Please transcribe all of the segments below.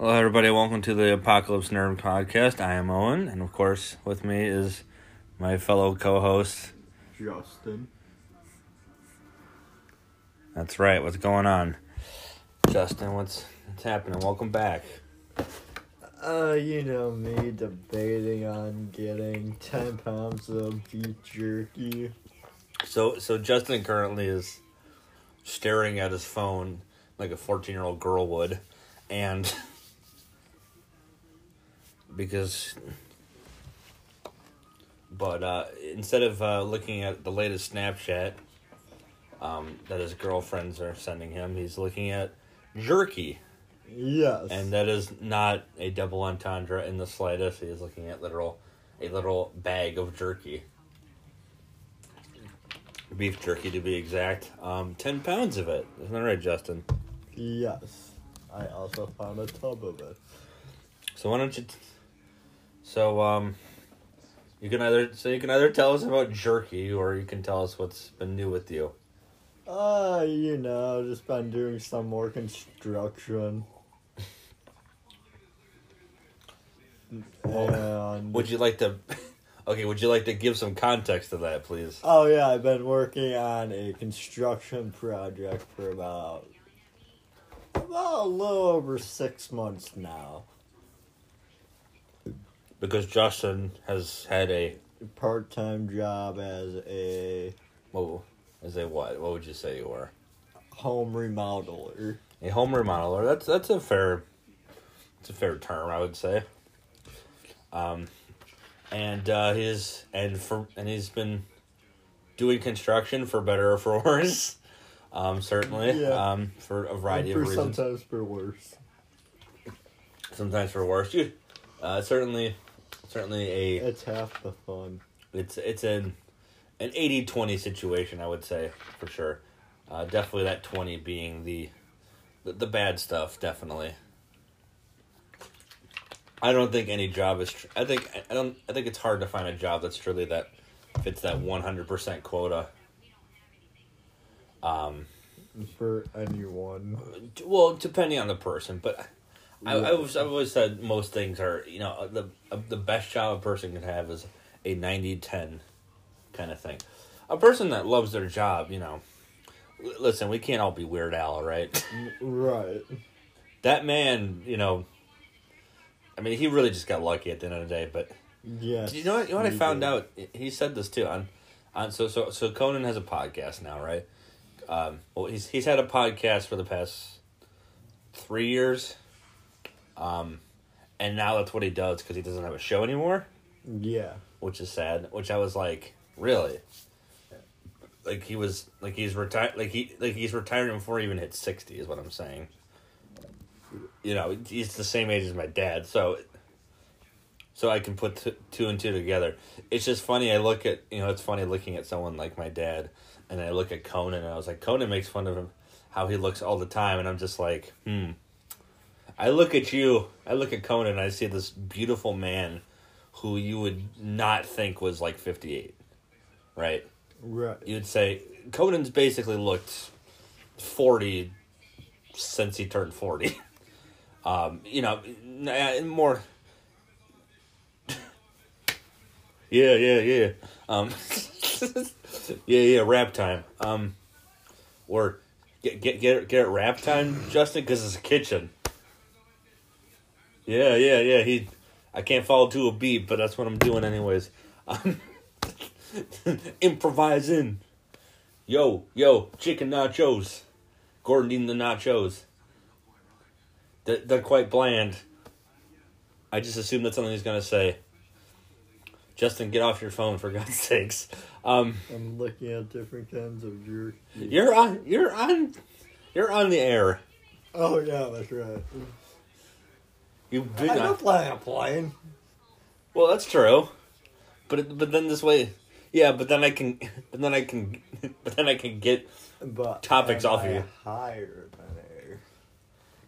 Hello, everybody. Welcome to the Apocalypse Nerd Podcast. I am Owen, and of course, with me is my fellow co-host. Justin. That's right. What's going on, Justin? What's what's happening? Welcome back. Uh, you know me debating on getting 10 pounds of beef jerky. So, so Justin currently is staring at his phone like a fourteen-year-old girl would, and because, but uh, instead of uh, looking at the latest Snapchat um, that his girlfriends are sending him, he's looking at jerky. Yes. And that is not a double entendre in the slightest. He is looking at literal a little bag of jerky. Beef jerky to be exact. Um, ten pounds of it. Isn't that right, Justin? yes. I also found a tub of it. So why don't you t- So um you can either so you can either tell us about jerky or you can tell us what's been new with you. Uh, you know, just been doing some more construction. And Would you like to Okay, would you like to give some context to that, please? Oh yeah, I've been working on a construction project for about about a little over six months now. Because Justin has had a Part time job as a what is a what? What would you say you were? home remodeler. A home remodeler. That's that's a fair it's a fair term, I would say. Um and uh his and for and he's been doing construction for better or for worse. Um certainly. Yeah. Um for a variety And of reasons. sometimes for worse. Sometimes for worse. Dude, uh certainly certainly a It's half the fun. it's it's an an 80-20 situation, I would say, for sure. Uh, definitely that 20 being the, the the bad stuff, definitely. I don't think any job is tr- I think I don't I think it's hard to find a job that's truly that fits that 100% quota. Um For anyone. well, depending on the person, but I, I was, I've always said most things are you know the the best job a person can have is a 90-10 kind of thing. A person that loves their job, you know. l- Listen, we can't all be Weird Al, right? Right. that man, you know. I mean, he really just got lucky at the end of the day. But Yeah. you know what? You know what I found did. out? He said this too on, on so so so Conan has a podcast now, right? Um, well, he's he's had a podcast for the past three years, um, and now that's what he does because he doesn't have a show anymore, Yeah. which is sad. Which I was like, really, like he was like he's retired, like he like he's retiring before he even hit sixty, is what I'm saying. You know, he's the same age as my dad, so so I can put t- two and two together. It's just funny. I look at you know, it's funny looking at someone like my dad, and I look at Conan, and I was like, Conan makes fun of him how he looks all the time, and I'm just like, hmm. I look at you, I look at Conan, and I see this beautiful man, who you would not think was like fifty eight, right? Right. You'd say Conan's basically looked forty since he turned forty. Um, you know, more. Yeah, yeah, yeah. Um, yeah, yeah. Rap time. Um, or get get get get it rap time, Justin, because it's a kitchen. Yeah, yeah, yeah. He, I can't follow to a beat, but that's what I'm doing anyways. Um, improvising. Yo, yo, chicken nachos. Gordon eating the nachos. They're, they're quite bland. I just assume that's something he's gonna say. Justin, get off your phone for God's sakes. Um, I'm looking at different kinds of jerky. you're on. You're on. You're on the air. Oh yeah, that's right. You big I on. don't plan on playing. Well, that's true. But but then this way, yeah. But then I can. But then I can. But then I can get. But Topics off of you. Higher than air.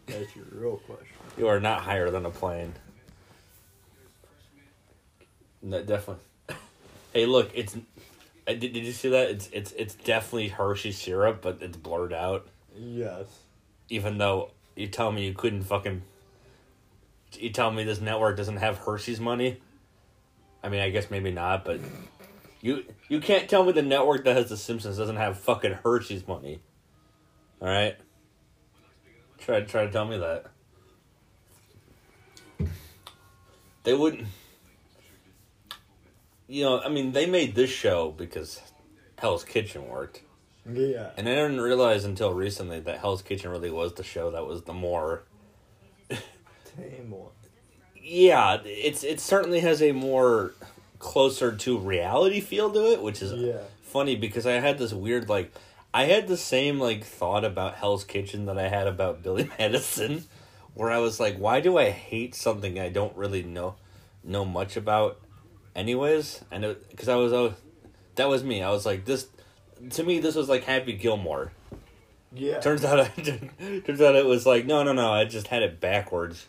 That's your real question. You are not higher than a plane. No, definitely. Hey, look, it's. Did, did you see that? It's it's it's definitely Hershey syrup, but it's blurred out. Yes. Even though you tell me you couldn't fucking you tell me this network doesn't have Hershey's money? I mean, I guess maybe not, but you you can't tell me the network that has The Simpsons doesn't have fucking Hershey's money. All right, try try to tell me that. They wouldn't. You know, I mean, they made this show because Hell's Kitchen worked. Yeah. And I didn't realize until recently that Hell's Kitchen really was the show that was the more Yeah, it's it certainly has a more closer to reality feel to it, which is Yeah. funny because I had this weird like I had the same like thought about Hell's Kitchen that I had about Billy Madison, where I was like, why do I hate something I don't really know know much about, anyways? And because I was oh, that was me. I was like this. To me, this was like Happy Gilmore. Yeah. Turns out, turns out it was like no, no, no. I just had it backwards.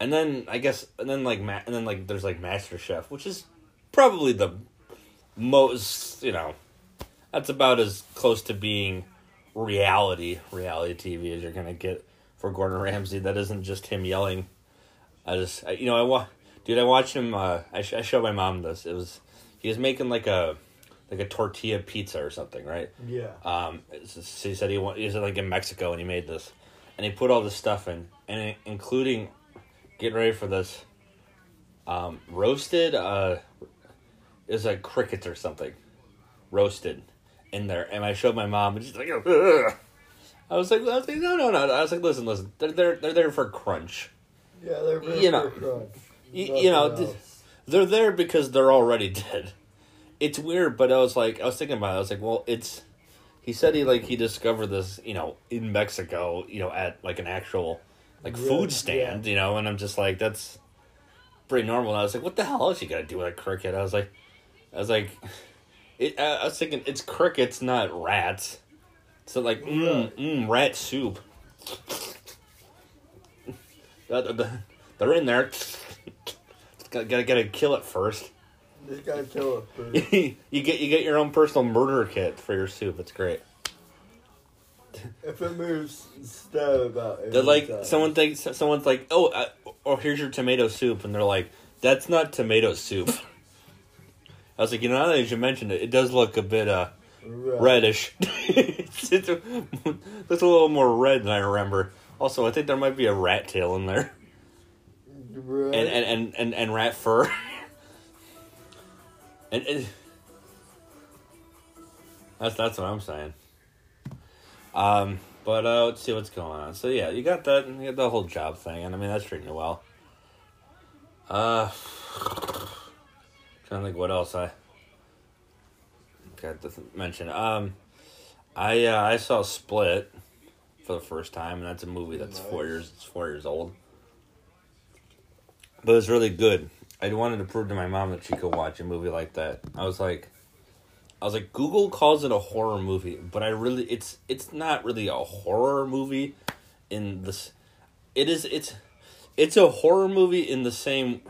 And then I guess, and then like, ma- and then like, there's like Master Chef, which is probably the most, you know, that's about as close to being reality, reality TV as you're gonna get for Gordon Ramsay. That isn't just him yelling. I just, I, you know, I wa- dude, I watched him. Uh, I, sh- I showed my mom this. It was he was making like a like a tortilla pizza or something, right? Yeah. Um, just- he said he wa- he was like in Mexico and he made this, and he put all this stuff in, and including, get ready for this. Um, roasted, uh, was like crickets or something, roasted, in there, and I showed my mom, and she's like, Ugh. I was like, I was like, no, no, no. I was like, listen, listen, they're they're they're there for crunch. Yeah, they're very You know, crunch. you- you know, th- They're there because they're already dead. It's weird, but I was like, I was thinking about it. I was like, well, it's. He said he like he discovered this, you know, in Mexico, you know, at like an actual like Yeah, food stand, yeah. you know, and I'm just like, that's pretty normal. And I was like, what the hell is he gonna do with a cricket? I was like, I was like, it. I I was thinking it's crickets, not rats. So like, mm, Right. mm, rat soup. Uh, the- the- They're in there. Gotta, gotta, gotta kill it first. Just gotta kill it first. you get you get your own personal murder kit for your soup. It's great. If it moves, stab about it. They're like someone thinks someone's like, oh, uh, oh, here's your tomato soup, and they're like, that's not tomato soup. I was like, you know, now that you mentioned it, it does look a bit uh Right. reddish. it's, it's a, looks a little more red than I remember. Also, I think there might be a rat tail in there, Right. and and and and, and rat fur. and, and that's that's what I'm saying. Um, but uh, let's see what's going on. So yeah, you got that. You got the whole job thing, and I mean that's treating you well. Uh, trying to think what else I got to mention. Um, I uh, I saw Split for the first time, and that's a movie that's four years it's four years old, but it's really good. I wanted to prove to my mom that she could watch a movie like that. I was like, I was like, Google calls it a horror movie, but I really, it's it's not really a horror movie. In this, it is it's it's a horror movie in the same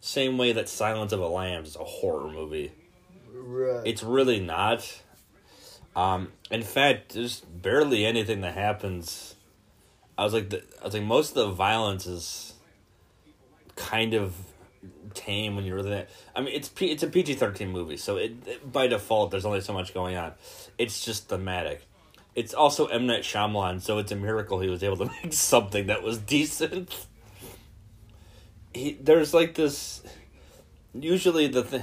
same way that Silence of the Lambs is a horror movie. right. It's really not. Um, in fact, there's barely anything that happens. I was like, the, I was like, most of the violence is kind of tame when you're really. I mean, it's P, it's a PG thirteen movie, so it, it by default there's only so much going on. It's just thematic. It's also M Night Shyamalan, so it's a miracle he was able to make something that was decent. He there's like this. Usually the thing.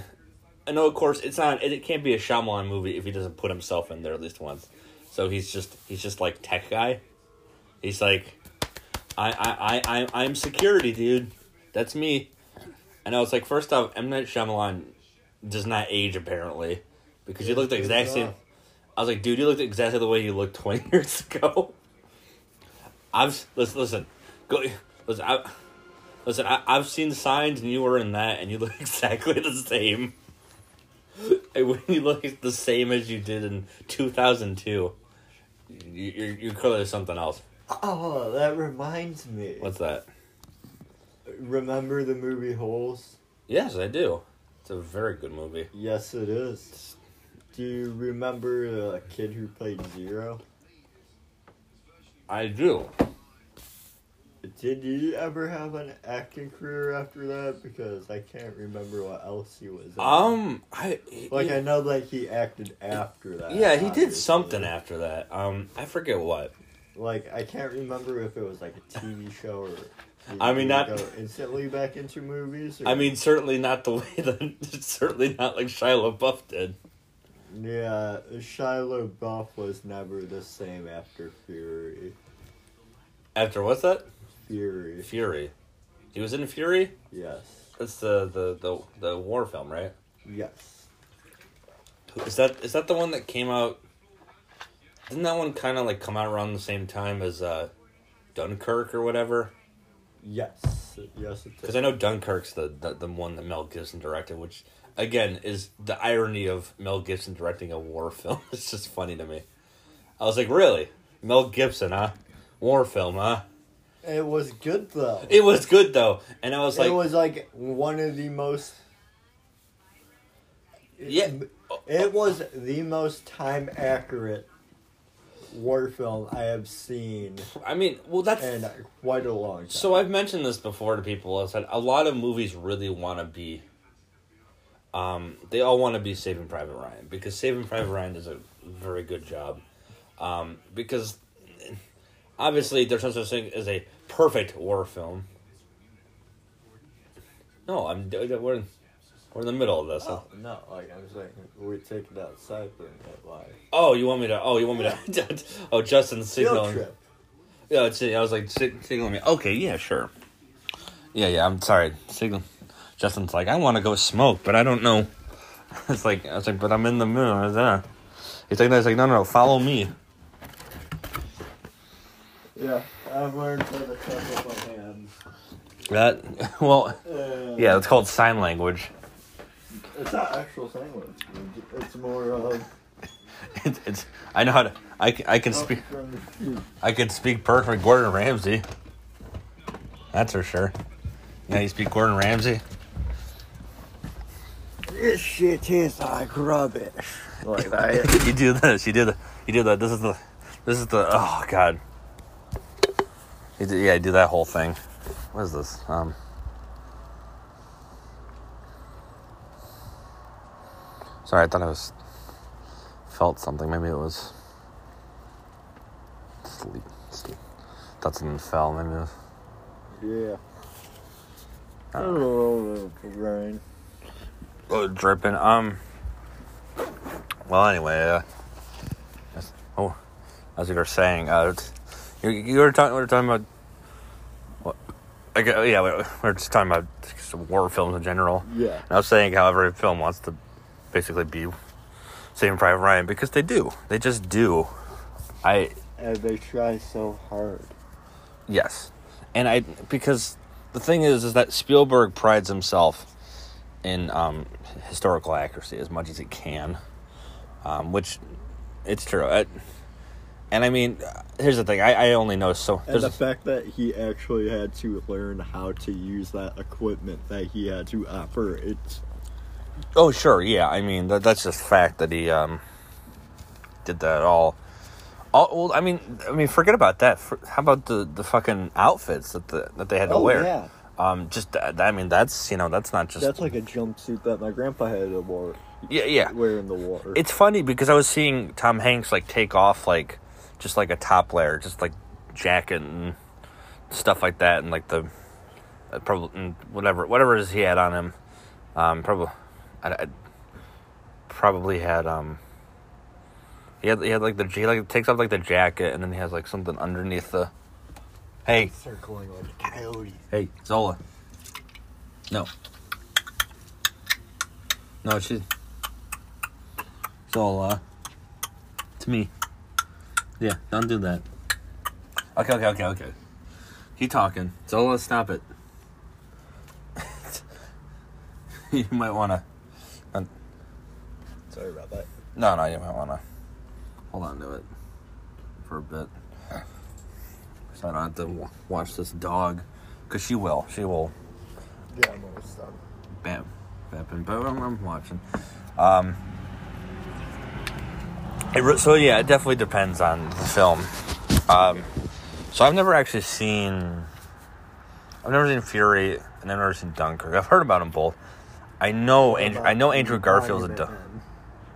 I know, of course, it's not. It, it can't be a Shyamalan movie if he doesn't put himself in there at least once. So he's just he's just like tech guy. He's like, I I I I I'm security, dude. That's me. And I was like, first off, M Night Shyamalan does not age apparently, because you look the exact same. I was like, dude, you looked exactly the way you looked twenty years ago. I've listen, listen, go listen. I, listen, I, I've seen signs, and you were in that, and you look exactly the same. And when you look the same as you did in two thousand two, you're you're clearly something else. Oh, that reminds me. What's that? Remember the movie Holes? Yes, I do. It's a very good movie. Yes, it is. Do you remember the kid who played Zero? I do. Did he ever have an acting career after that? Because I can't remember what else he was. in. Um, I like I know like he acted after that. yeah, he did something after that. Um, I forget what. Like I can't remember if it was like a TV show or. I mean, not- instantly back into movies. Or, I mean, certainly not the way that certainly not like Shia LaBeouf did. yeah, Shia LaBeouf was never the same after Fury. After what's that? Fury, Fury. He was in Fury. yes, That's the the the, the war film, right? yes, Is that is that the one that came out? Didn't that one kind of like come out around the same time as uh, Dunkirk or whatever? Yes, yes. It Because I know Dunkirk's the, the the one that Mel Gibson directed, which again is the irony of Mel Gibson directing a war film. It's just funny to me. I was like, really, Mel Gibson, huh? War film, huh? It was good though. It was good though, and I was like, it was like one of the most. Yeah. It was the most time accurate war film I have seen I mean, well, that's in quite a long time. So I've mentioned this before to people. I said a lot of movies really want to be. Um, they all want to be Saving Private Ryan because Saving Private Ryan does a very good job. Um, because obviously there's no such thing as a perfect war film. No, I'm we're we're in the middle of this. Oh, no, like I'm saying, we take it outside for a. Like Oh, you want me to? Oh, you want me to? oh, Justin's field signaling. trip. Yeah, it's, I was like sig- signaling me. Okay, yeah, sure. Yeah, yeah. I'm sorry. Signal. Justin's like, I want to go smoke, but I don't know. It's like I was like, but I'm in the middle. of that. He's like, no, he's like, no, no, no, follow me. Yeah, I've learned to touch with my hands. That well, Uh, yeah, it's called sign language. It's not actual sign language. It's more of. It's, it's I know how to. I can, I can speak. I can speak perfect Gordon Ramsay. That's for sure. Yeah, you speak Gordon Ramsay. This shit tastes like rubbish. Like that. you do this. You do the. You do that. This is the. This is the. Oh God. You do, yeah, you do that whole thing. What is this? Um. Sorry, I thought I was felt something. Maybe it was sleep. sleep. That's something fell. Maybe it was. Yeah. A little bit of rain. Oh, dripping. Um. Well, anyway, uh, as- oh, as you were saying, uh, you, you were talking. We were talking about what? I yeah, we, we were just talking about some war films in general. Yeah. And I was saying how every film wants to basically be Saving Private Ryan because they do. They just do. I And they try so hard. Yes, and I because the thing is, is that Spielberg prides himself in um, historical accuracy as much as he can, um, which it's true. I, and I mean, here's the thing: I, I only know so. And There's the a, fact that he actually had to learn how to use that equipment that he had to operate. Oh, sure, yeah. I mean, that, that's just fact that he um, did that all. All, well, I mean, I mean, forget about that. For, how about the, the fucking outfits that the that they had to Oh, wear? yeah. Um, just that, I mean, that's you know, that's not just That's like a jumpsuit that my grandpa had to wear, yeah, yeah. wear in the war. It's funny because I was seeing Tom Hanks like take off like just like a top layer, just like jacket and stuff like that, and like the uh, probably whatever whatever it is he had on him. Um, probably I, I probably had um. He had, he had like the he like takes off like the jacket and then he has like something underneath the. Hey, circling like a coyote. hey, Zola. No. No, she's. Zola. To me. Yeah, don't do that. Okay, okay, okay, okay. Keep talking. Zola, stop it. you might want to. Sorry about that. No, no, you might want to hold on to it for a bit. So I don't have to wa- watch this dog. Because she will. She will. Yeah, I'm almost done. Bam. Bam, bam, bam, I'm watching. Um, re- so, yeah, it definitely depends on the film. Um, so, I've never actually seen I've never seen Fury, and I've never seen Dunkirk. I've heard about them both. I know Andrew. I know Andrew Garfield's a. Monument Du- Men.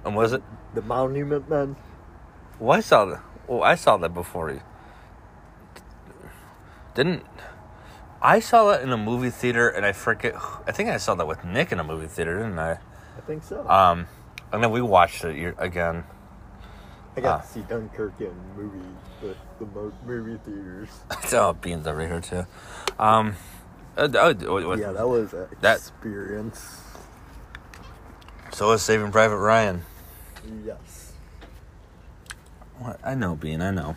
And was it? The Monument Men. Well, I saw that. Well, I saw that before you. Didn't I saw that in a movie theater, and I forget. I think I saw that with Nick in a movie theater, didn't I? I think so. Um, and then we watched it again. I got ah. to see Dunkirk in movie the, the mo- movie theaters. oh, beans over here too. Um, uh, uh, yeah, that was an that- experience. so was Saving Private Ryan. Yes. What? I know, Bean. I know.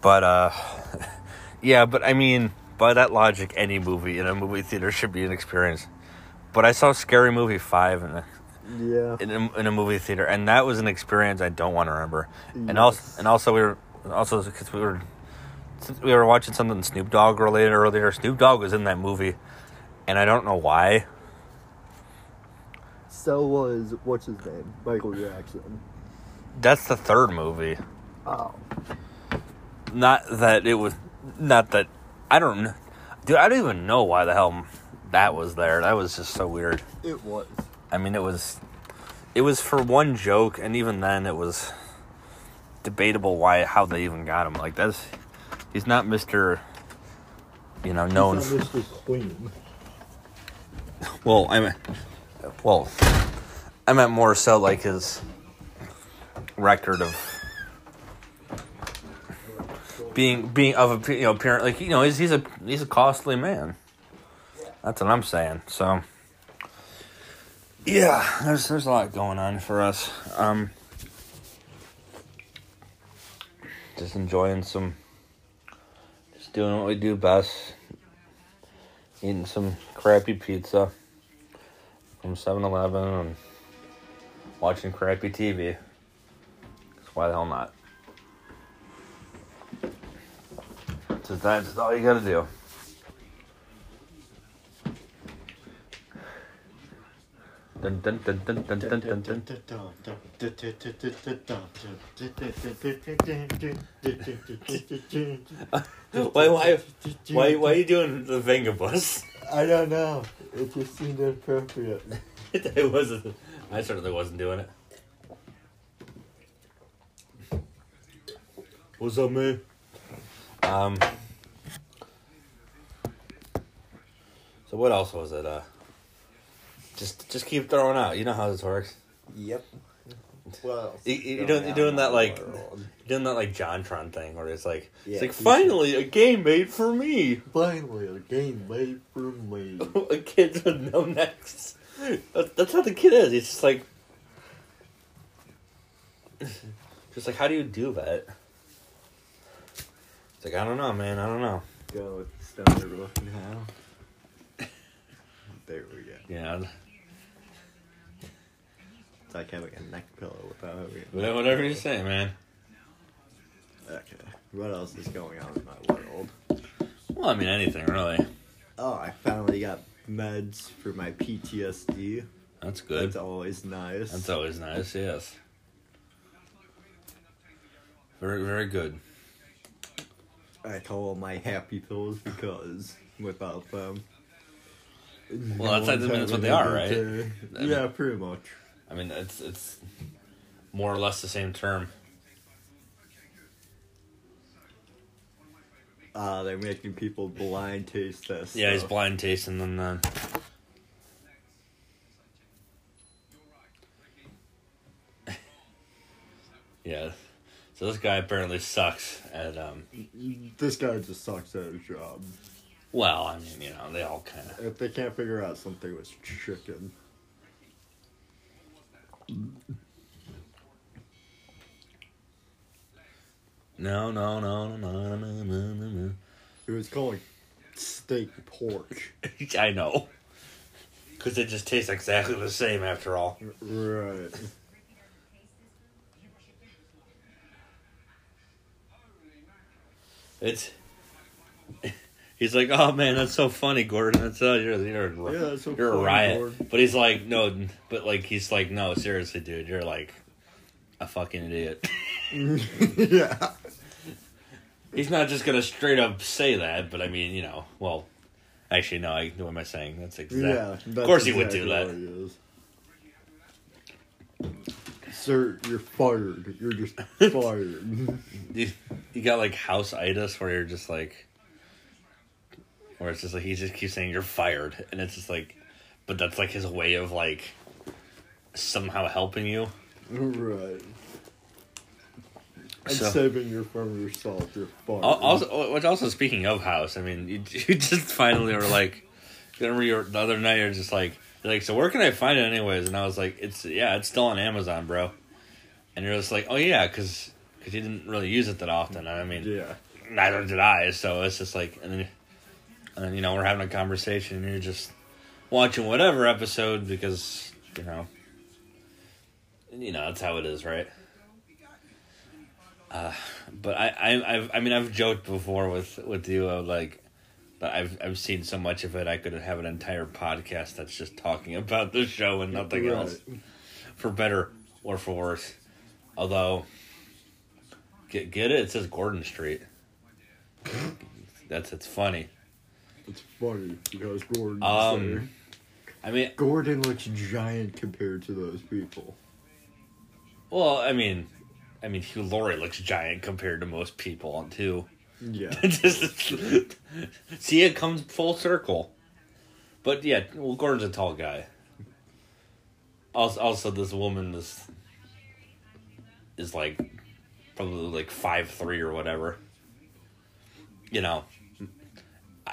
But uh, yeah. But I mean, by that logic, any movie in a movie theater should be an experience. But I saw Scary Movie five in a, Yeah. in a, in a movie theater, and that was an experience I don't want to remember. And also, and also we were also because we were since we were watching something Snoop Dogg related earlier. Snoop Dogg was in that movie, and I don't know why. So was what's his name? Michael Jackson. That's the third movie. Oh. Not that it was, not that I don't, dude. I don't even know why the hell that was there. That was just so weird. It was. I mean, it was, it was for one joke, and even then, it was debatable why how they even got him. Like that's, he's not Mister, you know, known. He's not Mr. Clean. Well, I mean, well, I meant more so like his record of being being of a you know apparent like you know he's he's a he's a costly man. That's what I'm saying. So yeah, there's there's a lot going on for us. Um, just enjoying some, just doing what we do best. Eating some crappy pizza from 7-Eleven and watching crappy TV. 'Cause why the hell not? So that's all you gotta do. Dun, dun, dun, dun, dun, dun, dun, dun. Why, why, why, why are you doing the Vengabus? I don't know. It just seemed inappropriate. it wasn't. I certainly wasn't doing it. What's up, man? Um. So what else was it? Uh. Just, just keep throwing out. You know how this works. Yep. Well, You, you, you're doing, you're doing that like, you're doing that like JonTron thing where it's like, Yeah, it's like he finally a game made for me. finally a game made for me. a kid with no necks. That's, that's how the kid is. He's just like, just like, how do you do that? It's like I don't know, man. I don't know. Go with Stoner Rook now. There we go. Yeah, It's like a neck pillow without having wha- whatever you say, man. Okay. What else is going on in my world? Well, I mean anything really. Oh, I finally got meds for my PTSD. That's good. That's always nice. That's always nice. Yes. Very, very good. I call them my happy pills because without them. Well, that's- I mean, that's what they are, right? Yeah, pretty much. I mean, it's it's more or less the same term. Uh, they're making people blind taste this. Yeah, he's blind tasting them then. yeah. So this guy apparently sucks at um This guy just sucks at his job. well, I mean, you know, they all kind of If they can't figure out something with chicken. No, no, no, no, no, no, no, no, no. He was calling steak pork. I know. Cuz it just tastes exactly the same after all. Right. It's He's like, "Oh man, that's so funny, Gordon. That's uh, you're you're a, Yeah, that's so you're a riot." Gordon. But he's like, "No," but like he's like, "No, seriously, dude, you're like a fucking idiot." yeah. He's not just gonna straight up say that, but I mean, you know, well, actually, no. I know what am I saying? That's exactly. Yeah, that's of course he would do that. he. Sir, you're fired. You're just fired. You, you got like house itis where you're just like, where it's just like he just keeps saying you're fired, and it's just like, but that's like his way of like somehow helping you. right. And So- saving your from yourself. You're fired. Also, which also speaking of house, I mean, you, you just finally were like, remember you were, the other night you're just like, you're like, so where can I find it anyways? And I was like, it's yeah, it's still on Amazon, bro. And you're just like, oh yeah, because because you didn't really use it that often. I mean, yeah. neither did I. So it's just like, and then, and then you know we're having a conversation, and you're just watching whatever episode because you know, you know that's how it is, right? Uh, but I, I, I've, I mean, I've joked before with with you, uh, like but I've I've seen so much of it, I could have an entire podcast that's just talking about the show and nothing Right. else, for better or for worse. Although, get get it? It says Gordon Street. That's it's funny. It's funny because Gordon. Um, I mean, Gordon looks giant compared to those people. well, I mean, I mean, Hugh Laurie looks giant compared to most people too. Yeah. See, it comes full circle. But yeah, well, Gordon's a tall guy. Also, also this woman is is like probably like five three or whatever. You know,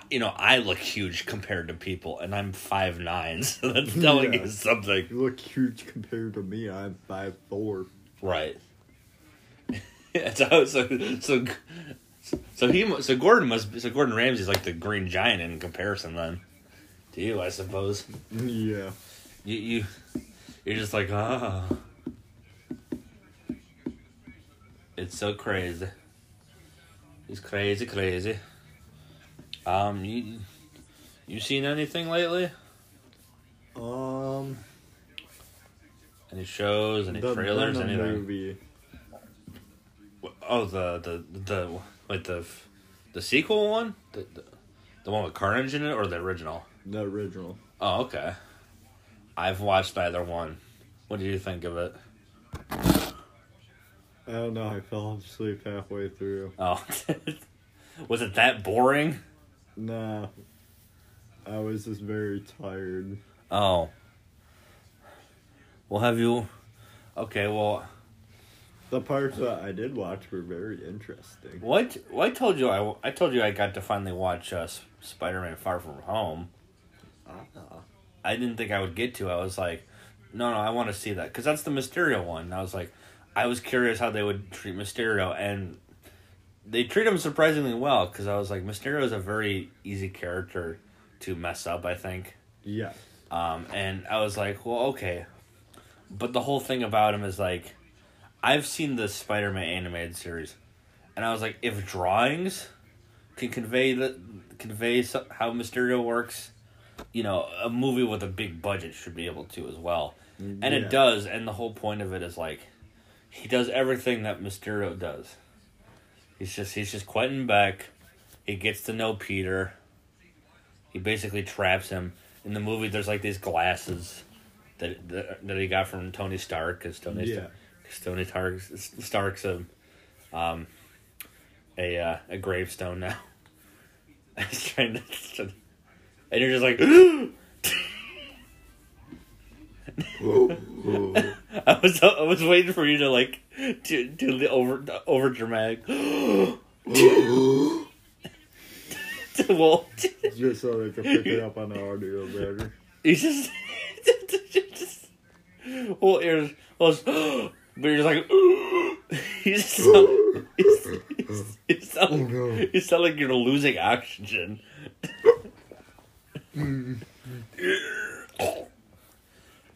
you know, I look huge compared to people, and I'm five nine, so that's telling Yeah. you something, You look huge compared to me. I'm five four. right? Yeah, so so so so he so Gordon must be, so Gordon Ramsay's like the Green Giant in comparison then to you, I suppose. Yeah. You you you're just like ah. It's so crazy. It's crazy, crazy. Um, you you seen anything lately? Um. Any shows? Any trailers? Anything? movie. Oh, the the the like the the sequel one, the, the the one with Carnage in it, or the original? The original. Oh, okay. I've watched either one. What do you think of it? I don't know. I fell asleep halfway through. Oh, was it that boring? Nah. I was just very tired. Oh. Well, have you? Okay, well, The parts that I did watch were very interesting. what? Well, I told you I, I told you I got to finally watch uh, Spider Man Far From Home. Ah. I didn't think I would get to. I was like, no, no, I want to see that because that's the Mysterio one. And I was like, I was curious how they would treat Mysterio, and they treat him surprisingly well because I was like, Mysterio is a very easy character to mess up. I think. Yeah. Um, and I was like, well, okay. But the whole thing about him is like, I've seen the Spider Man animated series, and I was like, if drawings can convey the convey so- how Mysterio works, you know, a movie with a big budget should be able to as well. And Yeah. it does, and the whole point of it is like, he does everything that Mysterio does. He's just he's just Quentin Beck. He gets to know Peter. He basically traps him in the movie. There's like these glasses that that, that he got from Tony Stark because Tony Yeah. cause Tony Stark's, Stark's a um a uh, a gravestone now. He's trying to, and you're just like. I was I was waiting for you to like do do the over over dramatic. well, Just so they can pick it up on the audio better. he's just, just well, it's- but you're just like you sound, you, you sound, Oh, no. you sound like you're losing oxygen.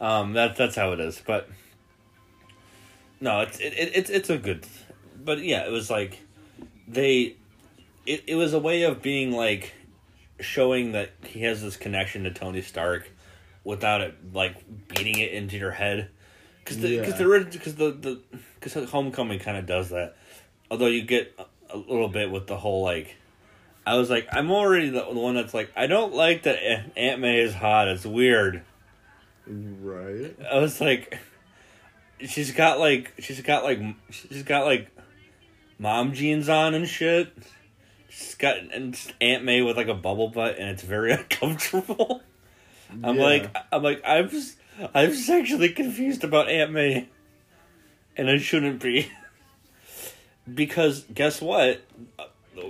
um, that that's how it is, but no, it's it, it, it's it's a good, but yeah, it was like they, it it was a way of being like showing that he has this connection to Tony Stark without it like beating it into your head. Because the because Yeah. the because the the because Homecoming kind of does that. Although you get a little bit with the whole like. I was like, I'm already the, the one that's like, I don't like that Aunt- May is hot. It's weird. Right. I was like, she's got like, she's got like, she's got like, mom jeans on and shit. She's got and Aunt May with like a bubble butt, and it's very uncomfortable. I'm Yeah. like, I'm like, I'm just, I'm sexually confused about Aunt May, and I shouldn't be, because guess what?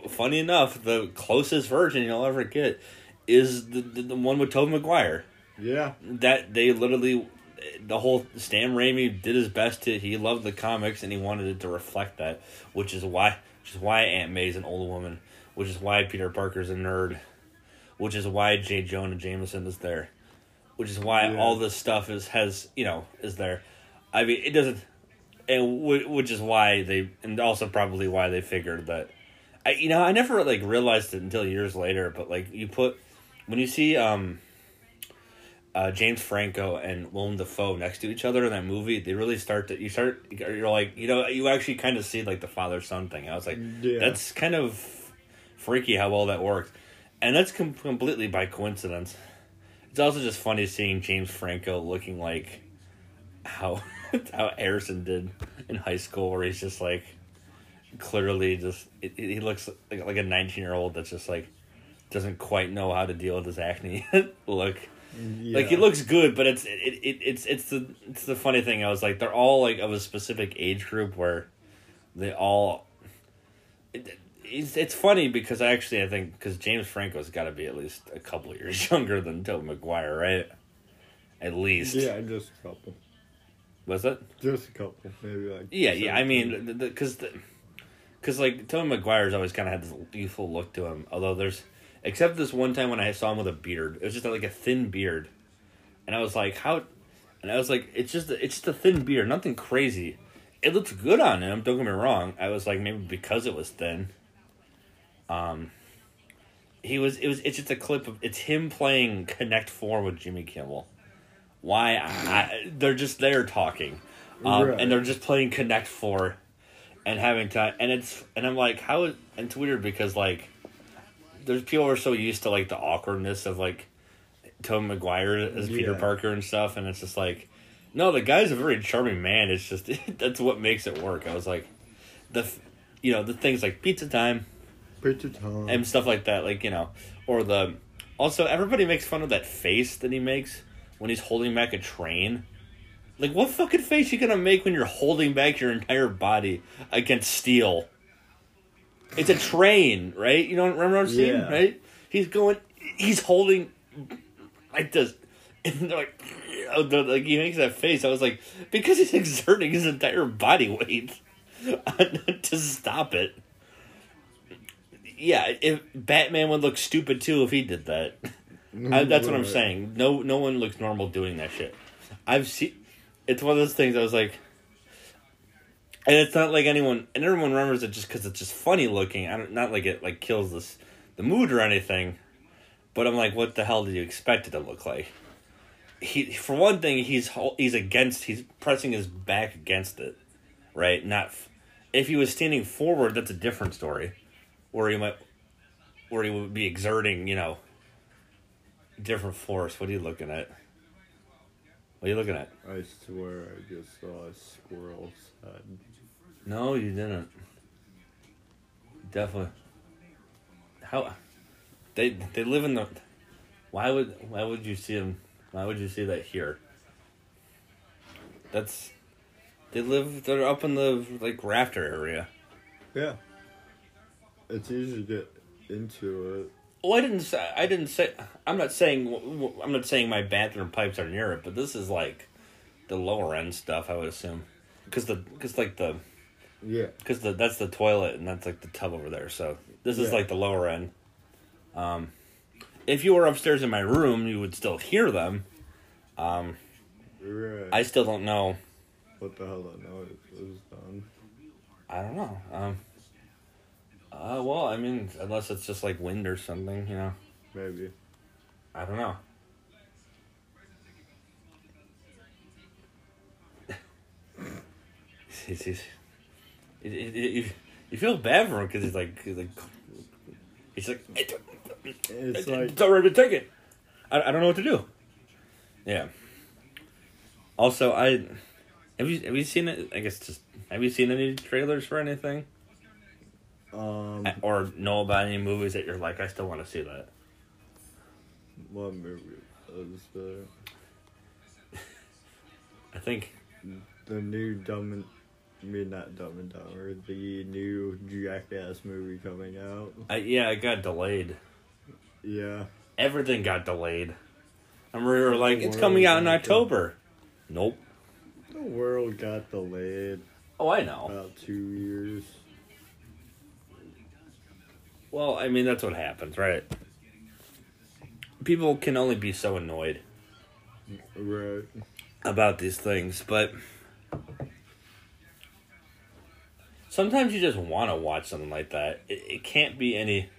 Funny enough, the closest version you'll ever get is the the, the one with Tobey Maguire Yeah. that they literally the whole Stan Raimi did his best to he loved the comics and he wanted it to reflect that, which is why which is why Aunt May's an old woman, which is why Peter Parker's a nerd, which is why J. Jonah Jameson is there, which is why Yeah. all this stuff is has you know is there. I mean, it doesn't, and wh- which is why they and also probably why they figured that. I you know I never like realized it until years later, but like you put when you see um uh, James Franco and Willem Dafoe next to each other in that movie, they really start to you start you're like you know you actually kind of see like the father son thing. I was like, Yeah. that's kind of freaky how well that worked, and that's com- completely by coincidence. It's also just funny seeing James Franco looking like how how Harrison did in high school, where he's just like clearly just he looks like, like a nineteen year old that's just like doesn't quite know how to deal with his acne look. Yeah. Like he looks good, but it's it, it it's it's the it's the funny thing. I was like, they're all like of a specific age group where they all. It, it's it's funny because I actually I think because James Franco's got to be at least a couple years younger than Tobey Maguire, right? At least. Yeah, just a couple. Was it? Just a couple. Maybe like. Yeah, yeah. I 17. mean, because because like Tobey Maguire's always kind of had this youthful look to him. Although there's except this one time when I saw him with a beard, it was just like a thin beard, and I was like, how? And I was like, it's just it's just a thin beard, nothing crazy. It looks good on him. Don't get me wrong. I was like maybe because it was thin. Um. He was. It was. It's just a clip of. It's him playing Connect Four with Jimmy Kimmel. Why? I, I, they're just there talking, um, Right. and they're just playing Connect Four, and having time. And it's and I'm like, how and it's weird because like, there's people are so used to like the awkwardness of like, Tom Maguire as Peter Yeah. Parker and stuff, and it's just like, no, the guy's a very charming man. It's just that's what makes it work. I was like, the, you know, the things like pizza time. And stuff like that, like you know, or the. Also, everybody makes fun of that face that he makes when he's holding back a train. Like, what fucking face you gonna make when you're holding back your entire body against steel? It's a train, right? You don't remember what I'm saying, Yeah. right? He's going, he's holding like this, and they're like, oh, like he makes that face. I was like, because he's exerting his entire body weight to stop it yeah, if Batman would look stupid too if he did that. I, that's what I'm saying. No, no one looks normal doing that shit. I've seen. It's one of those things. I was like, and it's not like anyone, and everyone remembers it just because it's just funny looking. I don't, not like it like kills this the mood or anything. But I'm like, what the hell did you expect it to look like? He, for one thing, he's he's against. He's pressing his back against it, right? Not if he was standing forward. That's a different story where he might where he would be exerting, you know, different force. What are you looking at? What are you looking at? I swear I just saw a squirrel's head. No, you didn't. Definitely. How they they live in the why would why would you see them why would you see that here? That's they live they're up in the like rafter area. Yeah. It's easy to get into it. Well, I didn't say. I didn't say. I'm not saying. I'm not saying my bathroom pipes are near it, but this is like the lower end stuff. I would assume, because the because like the Yeah. because the that's the toilet and that's like the tub over there. So this is Yeah. like the lower end. Um, if you were upstairs in my room, you would still hear them. Um, Right. I still don't know. what the hell that noise was done. I don't know. Um, uh, well, I mean, unless it's just like wind or something, you know. Maybe. I don't know. He's, he's, it, it, it, You feel bad for him because he's like he's like he's like It's it's, like it's already taken. I, I don't know what to do. Yeah. Also, I have you have you seen it? I guess just have you seen any trailers for anything um, or know about any movies that you're like I still want to see that? what movie was the I think the new Dumb and I mean not Dumb and Dumber, the new Jackass movie coming out? I, yeah, it got delayed. Yeah, Everything got delayed. Remember we were like, it's coming out in October. Nope. the world got delayed Oh, I know. about two years. Well, I mean, that's what happens, right? People can only be so annoyed Right. about these things, but sometimes you just want to watch something like that. It, it can't be any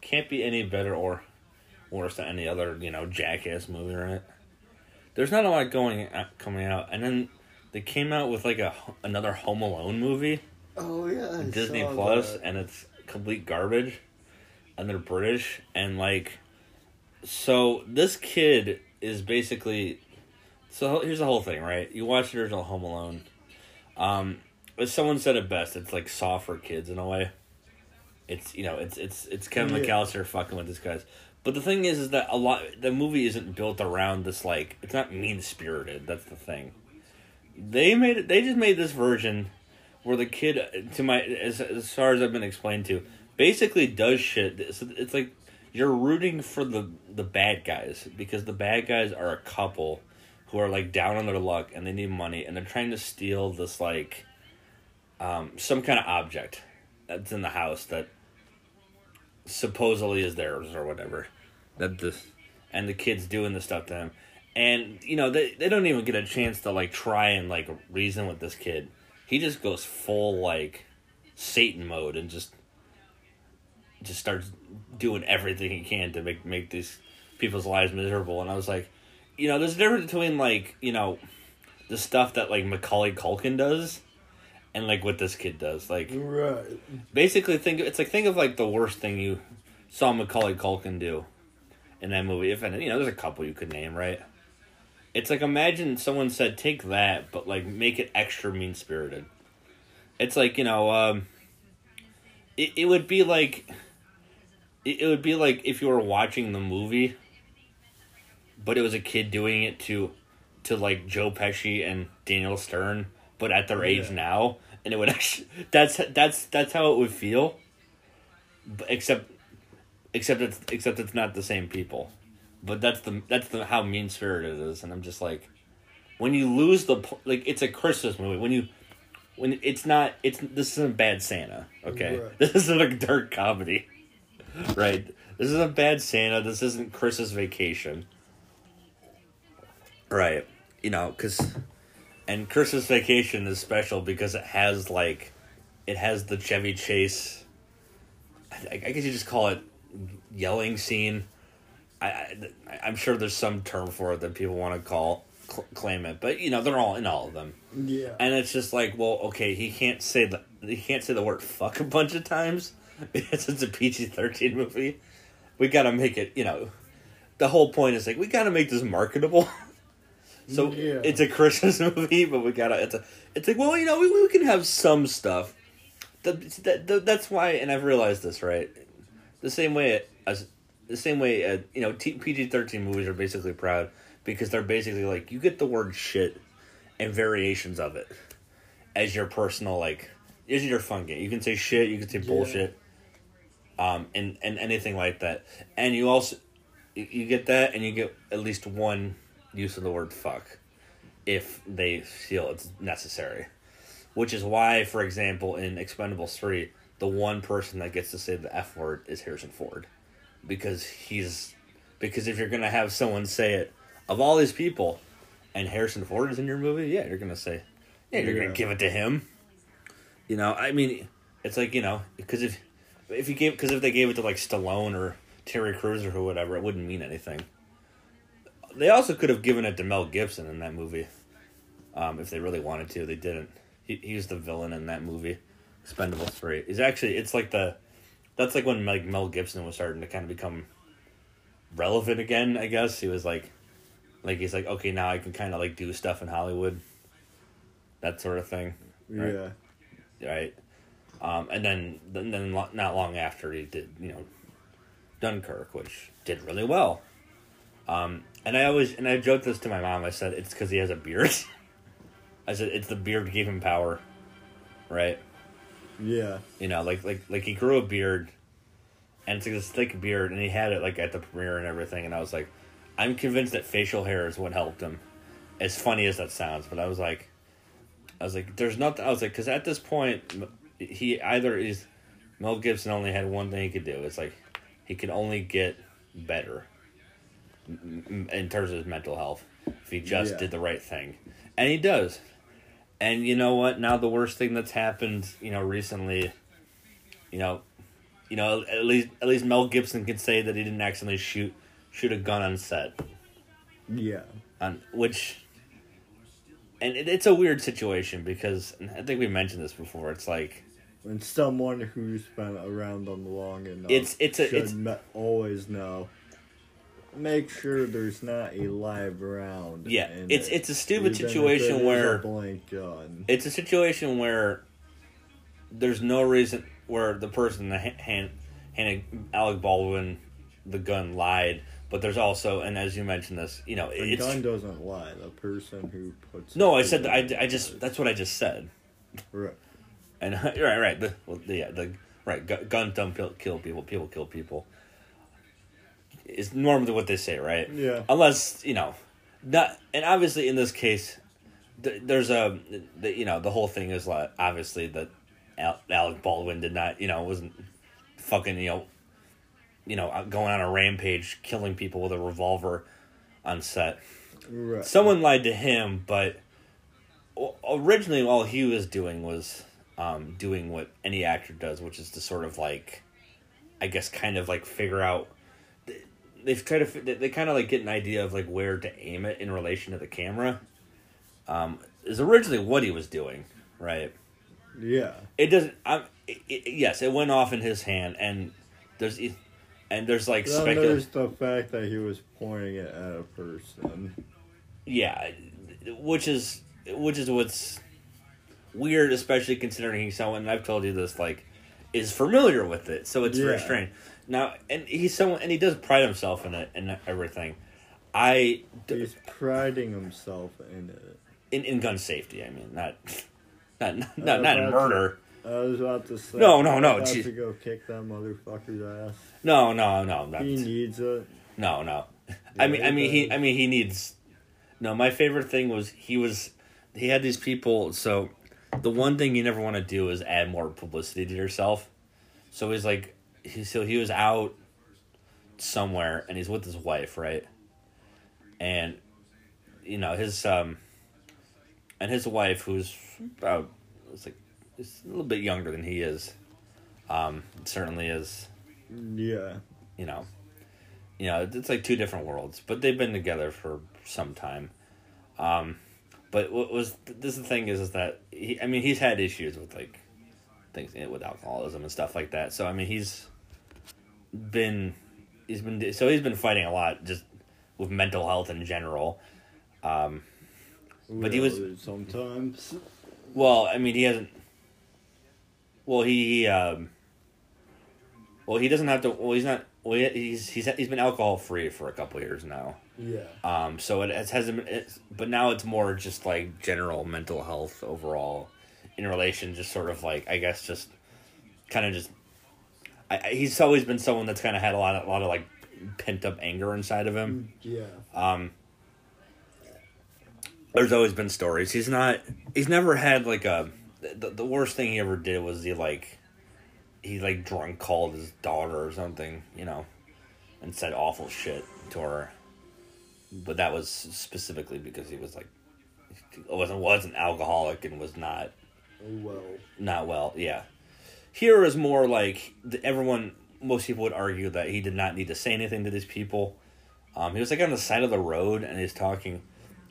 can't be any better or worse than any other, you know, jackass movie, right? There's not a lot going out, coming out, and then they came out with like a another Home Alone movie. Oh yeah, I Disney Plus, that. and it's complete garbage, and they're British, and like, so this kid is basically, so here's the whole thing, right? You watch the original Home Alone, um, as someone said it best, it's like soft for kids in a way. It's you know it's it's it's Kevin Yeah. McAllister fucking with this guys, but the thing is, is that a lot the movie isn't built around this like it's not mean spirited. That's the thing. They made it. They just made this version where the kid, to my as, as far as I've been explained to, basically does shit. It's, it's like you're rooting for the the bad guys because the bad guys are a couple who are like down on their luck and they need money and they're trying to steal this like um, some kind of object that's in the house that supposedly is theirs or whatever. That this and the kids doing the stuff to them. And you know they they don't even get a chance to like try and like reason with this kid. He just goes full like Satan mode and just just starts doing everything he can to make make these people's lives miserable. And I was like, you know, there's a difference between like you know the stuff that like Macaulay Culkin does and like what this kid does. Like Right. basically think it's like think of like the worst thing you saw Macaulay Culkin do in that movie. If and you know, there's a couple you could name, right? It's like imagine someone said take that, but like make it extra mean spirited. It's like you know, um, it it would be like it, it would be like if you were watching the movie, but it was a kid doing it to to like Joe Pesci and Daniel Stern, but at their age Yeah. now, and it would actually that's that's that's how it would feel. Except except it's except it's not the same people. But that's the that's the how mean spirited it is, and I'm just like, when you lose the like, it's a Christmas movie. When you when it's not it's this isn't bad Santa. Okay, Right. this isn't a dark comedy. Right, this isn't bad Santa. This isn't Christmas Vacation. Right, you know, because and Christmas Vacation is special because it has like, it has the Chevy Chase. I, I guess you just call it yelling scene. I, I I'm sure there's some term for it that people want to call cl- claim it, but you know they're all in all of them, Yeah. and it's just like, well, okay, he can't say the he can't say the word fuck a bunch of times because it's a PG-13 movie. We got to make it, you know. The whole point is like we got to make this marketable. So Yeah. it's a Christmas movie, but we gotta. It's a. It's like well, you know, we, we can have some stuff. That, that, that's why, and I've realized this right. The same way as the same way, uh, you know, PG thirteen movies are basically proud because they're basically like you get the word shit and variations of it as your personal like is your fun game. You can say shit, you can say Yeah. bullshit, um, and and anything like that. And you also you- you get that, and you get at least one use of the word fuck if they feel it's necessary. Which is why, for example, in Expendables 3, the one person that gets to say the F word is Harrison Ford. Because he's. Because if you're going to have someone say it, of all these people, and Harrison Ford is in your movie, yeah, you're going to say. Yeah, you're gonna give it to him. You know, I mean, it's like, you know, because if. If you gave, because if they gave it to like Stallone or Terry Crews or whatever, it wouldn't mean anything. They also could have given it to Mel Gibson in that movie, um, if they really wanted to. They didn't. He, he was the villain in that movie, Expendables three. Is actually it's like the that's like when like Mel Gibson was starting to kind of become relevant again. I guess he was like, like he's like okay now I can kind of like do stuff in Hollywood. That sort of thing, Right. Yeah. right? Um, and then then, then not long after he did you know Dunkirk, which did really well. Um, and I always and I joked this to my mom. I said it's because he has a beard. I said it's the beard gave him power, right? Yeah. You know, like like like he grew a beard, and it's like this thick beard, and he had it like at the premiere and everything. And I was like, I'm convinced that facial hair is what helped him. As funny as that sounds, but I was like, I was like, there's nothing. I was like, because at this point, he either is Mel Gibson only had one thing he could do. It's like he could only get better in terms of his mental health if he just Yeah. did the right thing, and he does. And you know what? Now the worst thing that's happened, you know, recently, you know, you know, at least at least Mel Gibson can say that he didn't accidentally shoot shoot a gun on set, Yeah. on which, and it, it's a weird situation because I think we mentioned this before. It's like when someone who's been around them long enough It's- it's a- should it's- always know. Make sure there's not a live round. Yeah, it's- it, it's a stupid even situation a where- gun. it's a situation where there's no reason where the person that ha- hand handed Alec Baldwin the gun lied, but there's also and as you mentioned this, you know, The gun doesn't lie. The person who puts. no, I said I, I just that's what I just said. Right. And right, right, the well, the, yeah, the right gu- gun don't kill, kill people, people kill people. Is normally what they say, right? Yeah. Unless you know, not and obviously in this case, th- there's a the, you know the whole thing is like obviously that Al- Alec Baldwin did not you know wasn't fucking you know you know uh, going on a rampage killing people with a revolver on set. Right. Someone lied to him, but originally all he was doing was um, doing what any actor does, which is to sort of like, I guess, kind of like figure out. They've tried to. They kind of like get an idea of like where to aim it in relation to the camera. Um, is originally what he was doing, right? Yeah. It doesn't. I'm, it, it, yes, it went off in his hand, and there's, and there's like specul- there's the fact that he was pointing it at a person. yeah which is which is what's weird especially considering he's someone and i've told you this like is familiar with it so it's very strange now and he's someone and he does pride himself in it and everything i He's priding himself in it. in, in gun safety i mean not not not, not, not in murder I was about to say. No, no, no, I'm to go kick that motherfucker's ass. no no no not, He needs it. no no i mean i mean he i mean he needs no my favorite thing was he was he had these people so the one thing you never want to do is add more publicity to yourself so he's like he so he was out somewhere and he's with his wife right and you know his um and his wife who's about it's like it's a little bit younger than he is um certainly is Yeah. you know, you know, it's like two different worlds, but they've been together for some time. Um, but what was this? The thing is, is that he, I mean, he's had issues with like things with alcoholism and stuff like that. So I mean, he's been he's been so he's been fighting a lot just with mental health in general. Um, But he was- sometimes. well, I mean, he hasn't. Well, he um. Well, he doesn't have to. Well, he's not. Well, he- he's he's he's been alcohol free for a couple years now. Yeah. Um, so it, it hasn't. It's, but now it's more just like general mental health overall, in relation, just sort of like I guess just, kind of just. I, he's always been someone that's kind of had a lot of a lot of like pent up anger inside of him. Yeah. Um, there's always been stories. He's not. He's never had like a. The, the worst thing he ever did was he like, he like drunk called his daughter or something, you know, and said awful shit to her. But that was specifically because he was like, wasn't wasn't alcoholic and was not Well. not well. Yeah, here is more like everyone. Most people would argue that he did not need to say anything to these people. Um, he was like on the side of the road and he's talking,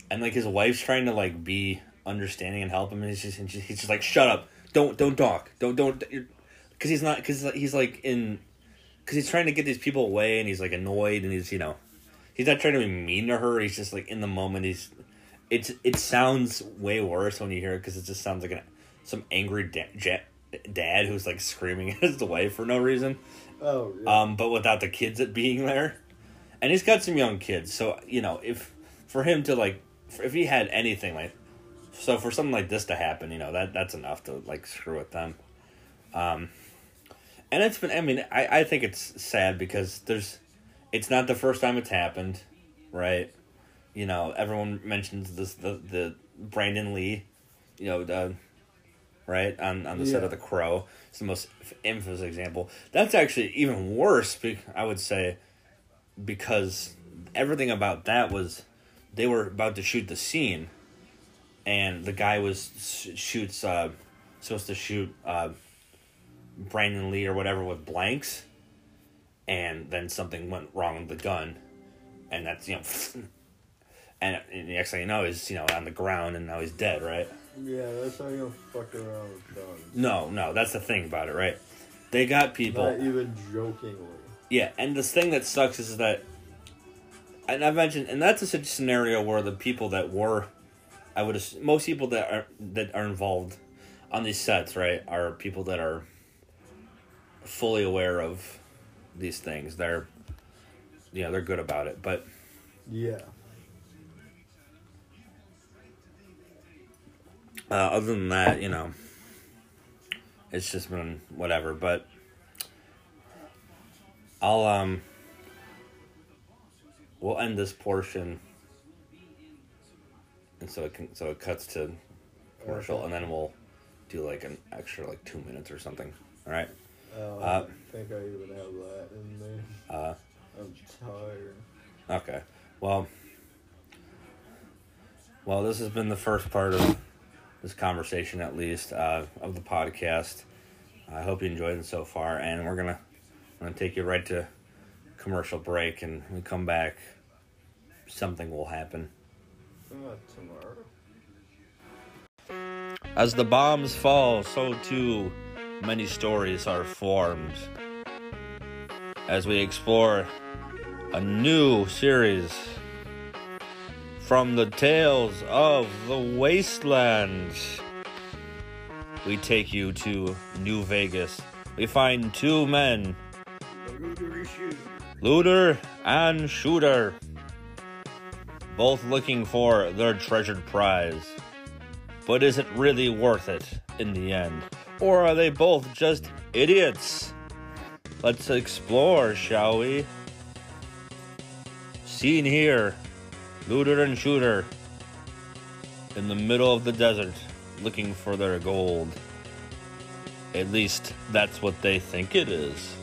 and like his wife's trying to like be understanding and help him. And he's just, and he's just like, "Shut up! don't don't talk. Don't don't because he's not because he's like in because he's trying to get these people away and he's like annoyed and he's you know he's not trying to be mean to her. He's just like in the moment. He's it's it sounds way worse when you hear it because it just sounds like an, some angry da- ja- dad who's like screaming at his wife for no reason. Oh, yeah. Um, but without the kids at being there, and he's got some young kids, so you know if for him to like if he had anything like so for something like this to happen, you know that that's enough to like screw with them. Um, and it's been I mean I I think it's sad because there's it's not the first time it's happened, right? You know everyone mentions this the the Brandon Lee, you know the right on on the set of the Crow. It's the most infamous example. That's actually even worse. I would say because everything about that was they were about to shoot the scene, and the guy was sh- shoots uh, supposed to shoot uh, Brandon Lee or whatever with blanks, and then something went wrong with the gun, and that's you know. And and the next thing you know is you know on the ground and now he's dead, right? Yeah, that's how you don't fuck around with guns. No, no, that's the thing about it, right? They got people. Not even jokingly. Yeah, and the thing that sucks is that, and I mentioned, and that's a such scenario where the people that were, I would ass- most people that are that are involved on these sets, right, are people that are fully aware of these things. They're, you know, they're good about it. But Yeah. Uh, other than that, you know, it's just been whatever. But I'll um, we'll end this portion, and so it can so it cuts to commercial, Okay. and then we'll do like an extra like two minutes or something. All right. Oh, Uh, I think I even have that in there. Uh, I'm tired. okay. Well. Well, this has been the first part of this conversation, at least, uh, of the podcast. I hope you enjoyed it so far, and we're gonna, I'm gonna take you right to commercial break, and when we come back, something will happen. Tomorrow. As the bombs fall, so too many stories are formed. As we explore a new series from the tales of the wastelands, we take you to New Vegas. We find two men, looter and shooter, both looking for their treasured prize. But is it really worth it in the end? Or are they both just idiots? Let's explore, shall we? Seen here, looter and shooter, in the middle of the desert, looking for their gold. At least that's what they think it is.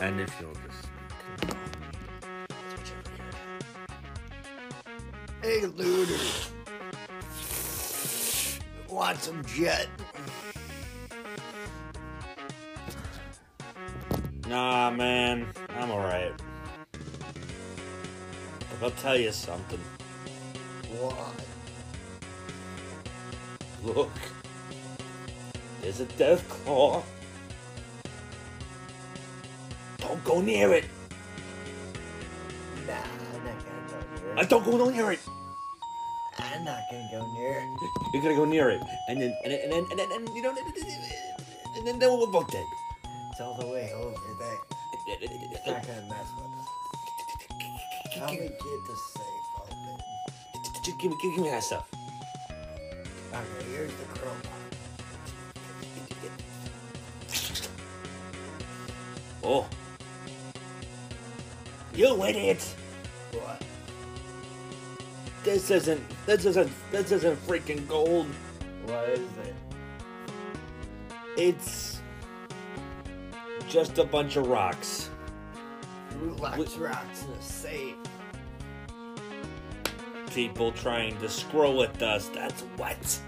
And if you'll just. Hey, looter. Want some jet? Nah, man, I'm alright. I'll tell you something. What? Look, there's a death claw. Don't go near it. Nah, I'm not gonna go near it. I don't go near it. I'm not gonna go near it. You're gonna go near it, and then and then and then and then, you know, and then, then we're both dead. It's all the way over there. It's not gonna mess with us. How we get the safe open? Just give me, give me that stuff. Okay, here's the crowbar. Oh, you idiot! What? This isn't, this isn't, this isn't freaking gold. What is it? It's just a bunch of rocks. Who locks in a safe? People trying to scroll with us. That's what.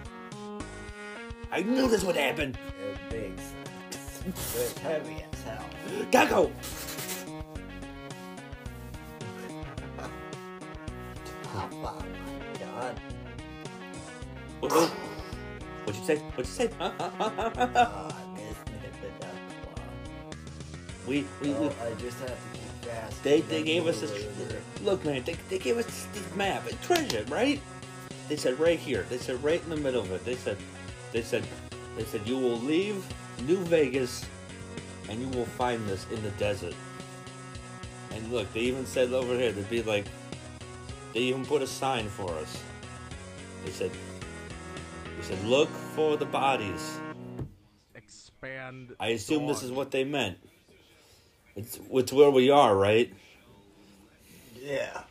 I knew this would happen. Big. It's heavy as hell. Go. Oh, my God. what, what, what'd you say? What'd you say? Huh? Ah, missed me hit the death claw. We, we, we, Oh, I just have to. They they gave us this. Look, man, they, they gave us this, this map, a treasure, right? They said right here. They said right in the middle of it. They said, they said, they said you will leave New Vegas, and you will find this in the desert. And look, they even said over here they'd be like, they even put a sign for us. They said, they said look for the bodies. Expand. I assume this is what they meant. It's it's where we are, right? Yeah.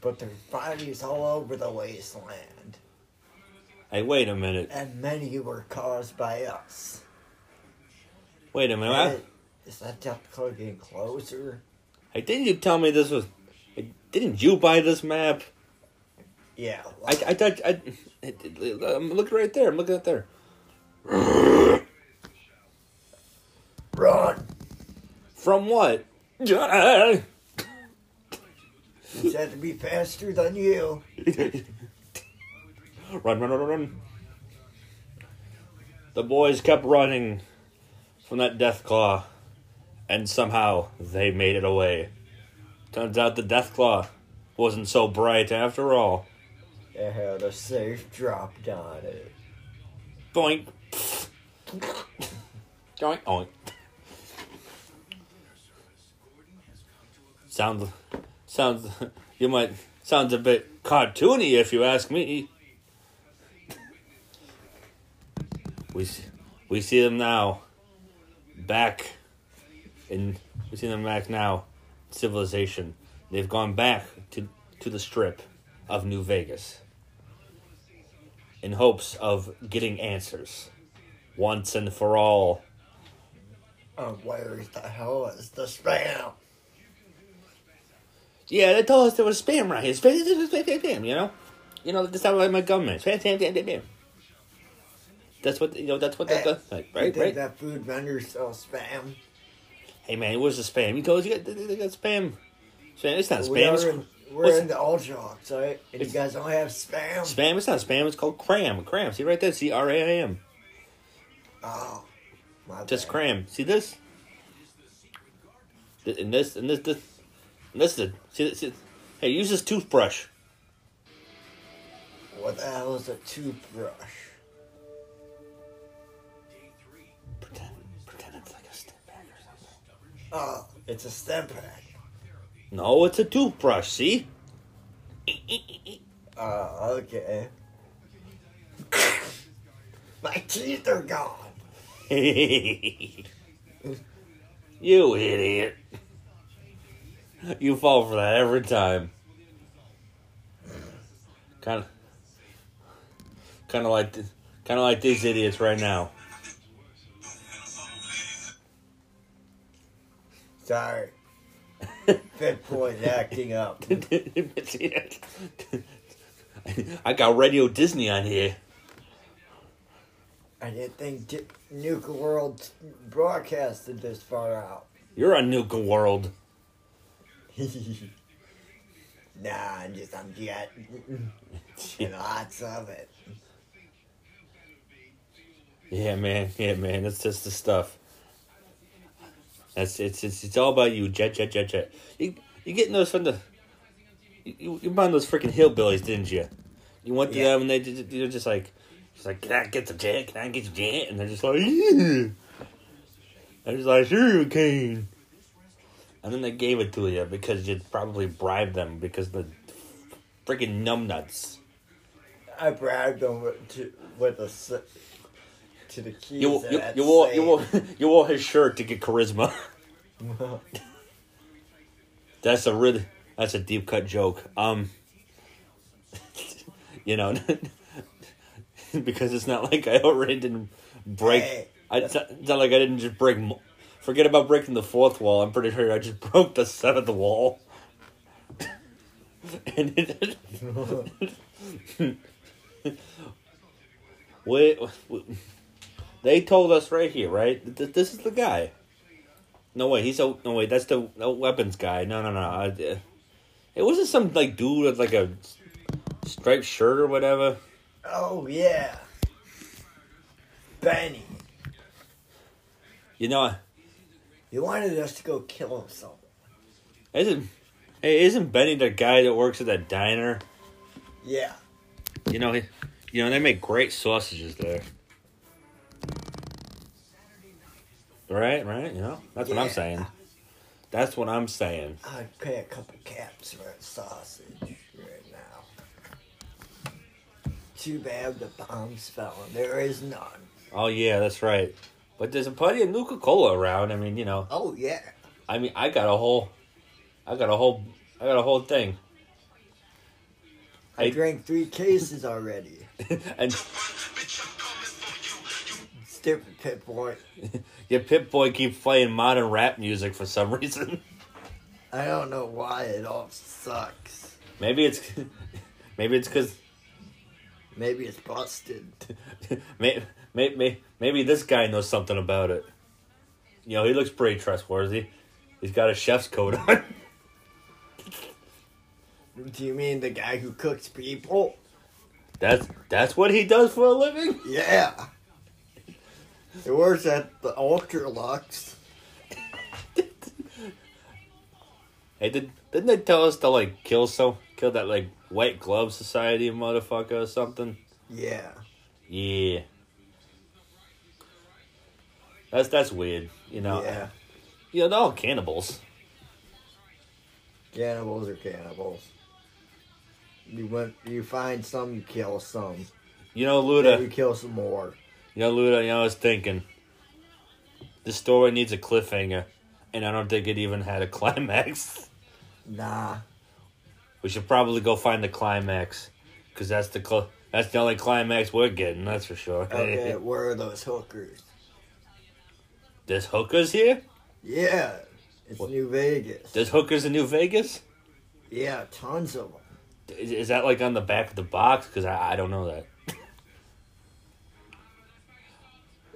But there's bodies all over the wasteland, Hey, wait a minute. and many were caused by us. Wait a minute. I- Is that death claw getting closer? Hey, didn't you tell me this was? Didn't you buy this map? Yeah. I I thought I. I'm looking right there. I'm looking at there. Run! From what? He said to be faster than you. run, run, run, run. The boys kept running from that death claw, and somehow they made it away. Turns out the death claw wasn't so bright after all. It had a safe dropped on it. Boink. Doink, oink. Sounds, sounds, you might, sounds a bit cartoony if you ask me. We, we see them now, back in, we see them back now, civilization. They've gone back to, to the strip of New Vegas in hopes of getting answers once and for all. Oh, where the hell is the spam? Yeah, they told us there was spam right here. Spam, spam, spam, spam, spam, you know? You know, that's how like my government. Spam, spam, spam, spam, spam. That's what, you know, that's what they do. Like, right, right? that food vendor sells spam? Hey, man, where's the spam? You told us you got, they, got spam. Spam, it's not We spam. It's, in, we're what's- in the all jocks, right? And you guys don't have spam? spam, it's not spam. It's called cram. Cram. See right there? C R A I M. Oh, Just bad. cram. See this? Th- And this, and this, this, and this is, see, see, hey, use this toothbrush. What the hell is a toothbrush? Pretend, pretend it's like a step back or something. Oh, it's a stimpak. No, it's a toothbrush, see? Oh, okay. My teeth are gone. you idiot. You fall for that every time. Kind of kind of like kind of like these idiots right now. Sorry. Pip-Boy's acting up. I got Radio Disney on here. I didn't think Di- Nuka World broadcasted this far out. You're on Nuka World. nah, I'm just, I'm jet. and lots of it. Yeah, man. Yeah, man. That's just the stuff. That's it's it's it's all about you, jet, jet, jet, jet. You you getting those from the you you buying those freaking hillbillies, didn't you? You went to Yeah. them and they you're just like, just like, can I get the jet? Can I get the jet? And they're just like, yeah. They're just like, sure you can. And then they gave it to you because you'd probably bribed them because the freaking numbnuts. I bribed them with, to, with a, to the keys. You you, you wore you wore you wore his shirt to get charisma. That's a really that's a deep cut joke. Um, you know, because it's not like I already didn't break. Hey. I, it's, not, it's not like I didn't just break. Forget about breaking the fourth wall. I'm pretty sure I just broke the seventh wall. and it, wait, wait, they told us right here, right? Th- This is the guy. No way, he's a no way. That's the no, weapons guy. No, no, no. I, uh, it wasn't some like dude with like a striped shirt or whatever. Oh yeah. Benny. You know, He wanted us to go kill himself. isn't hey, isn't Benny the guy that works at that diner? Yeah. You know, he, you know they make great sausages there. Right, right. You know, that's what I'm saying. That's what I'm saying. I'd pay a couple caps for a sausage right now. Too bad the bombs fell there is none. Oh yeah, that's right. But there's a plenty of Nuka Cola around. I mean, you know, Oh yeah. I mean, I got a whole, I got a whole, I got a whole thing. I Hey. drank three cases already. and Stupid Pip-Boy. your Pip-Boy keeps playing modern rap music for some reason. I don't know why it all sucks. maybe it's, maybe it's because Maybe it's busted. maybe, maybe maybe this guy knows something about it. You know, he looks pretty trustworthy. He's got a chef's coat on. Do you mean the guy who cooks people? That's that's what he does for a living. Yeah. He works at the Ultra-Luxe. Hey, did didn't they tell us to like kill some kill that like white glove society motherfucker or something? Yeah. Yeah. That's that's weird. You know. Yeah. You know, they're all cannibals. Cannibals are cannibals. You went, you find some, you kill some. You know, Then you kill some more. You know, looter. You know, I was thinking. This story needs a cliffhanger, and I don't think it even had a climax. Nah. We should probably go find the climax, because that's the cl- that's the only climax we're getting. That's for sure. Okay, where are those hookers? There's hookers here. Yeah. It's What? New Vegas. There's hookers in New Vegas. Yeah, tons of them. Is, is that like on the back of the box? Because I, I don't know that.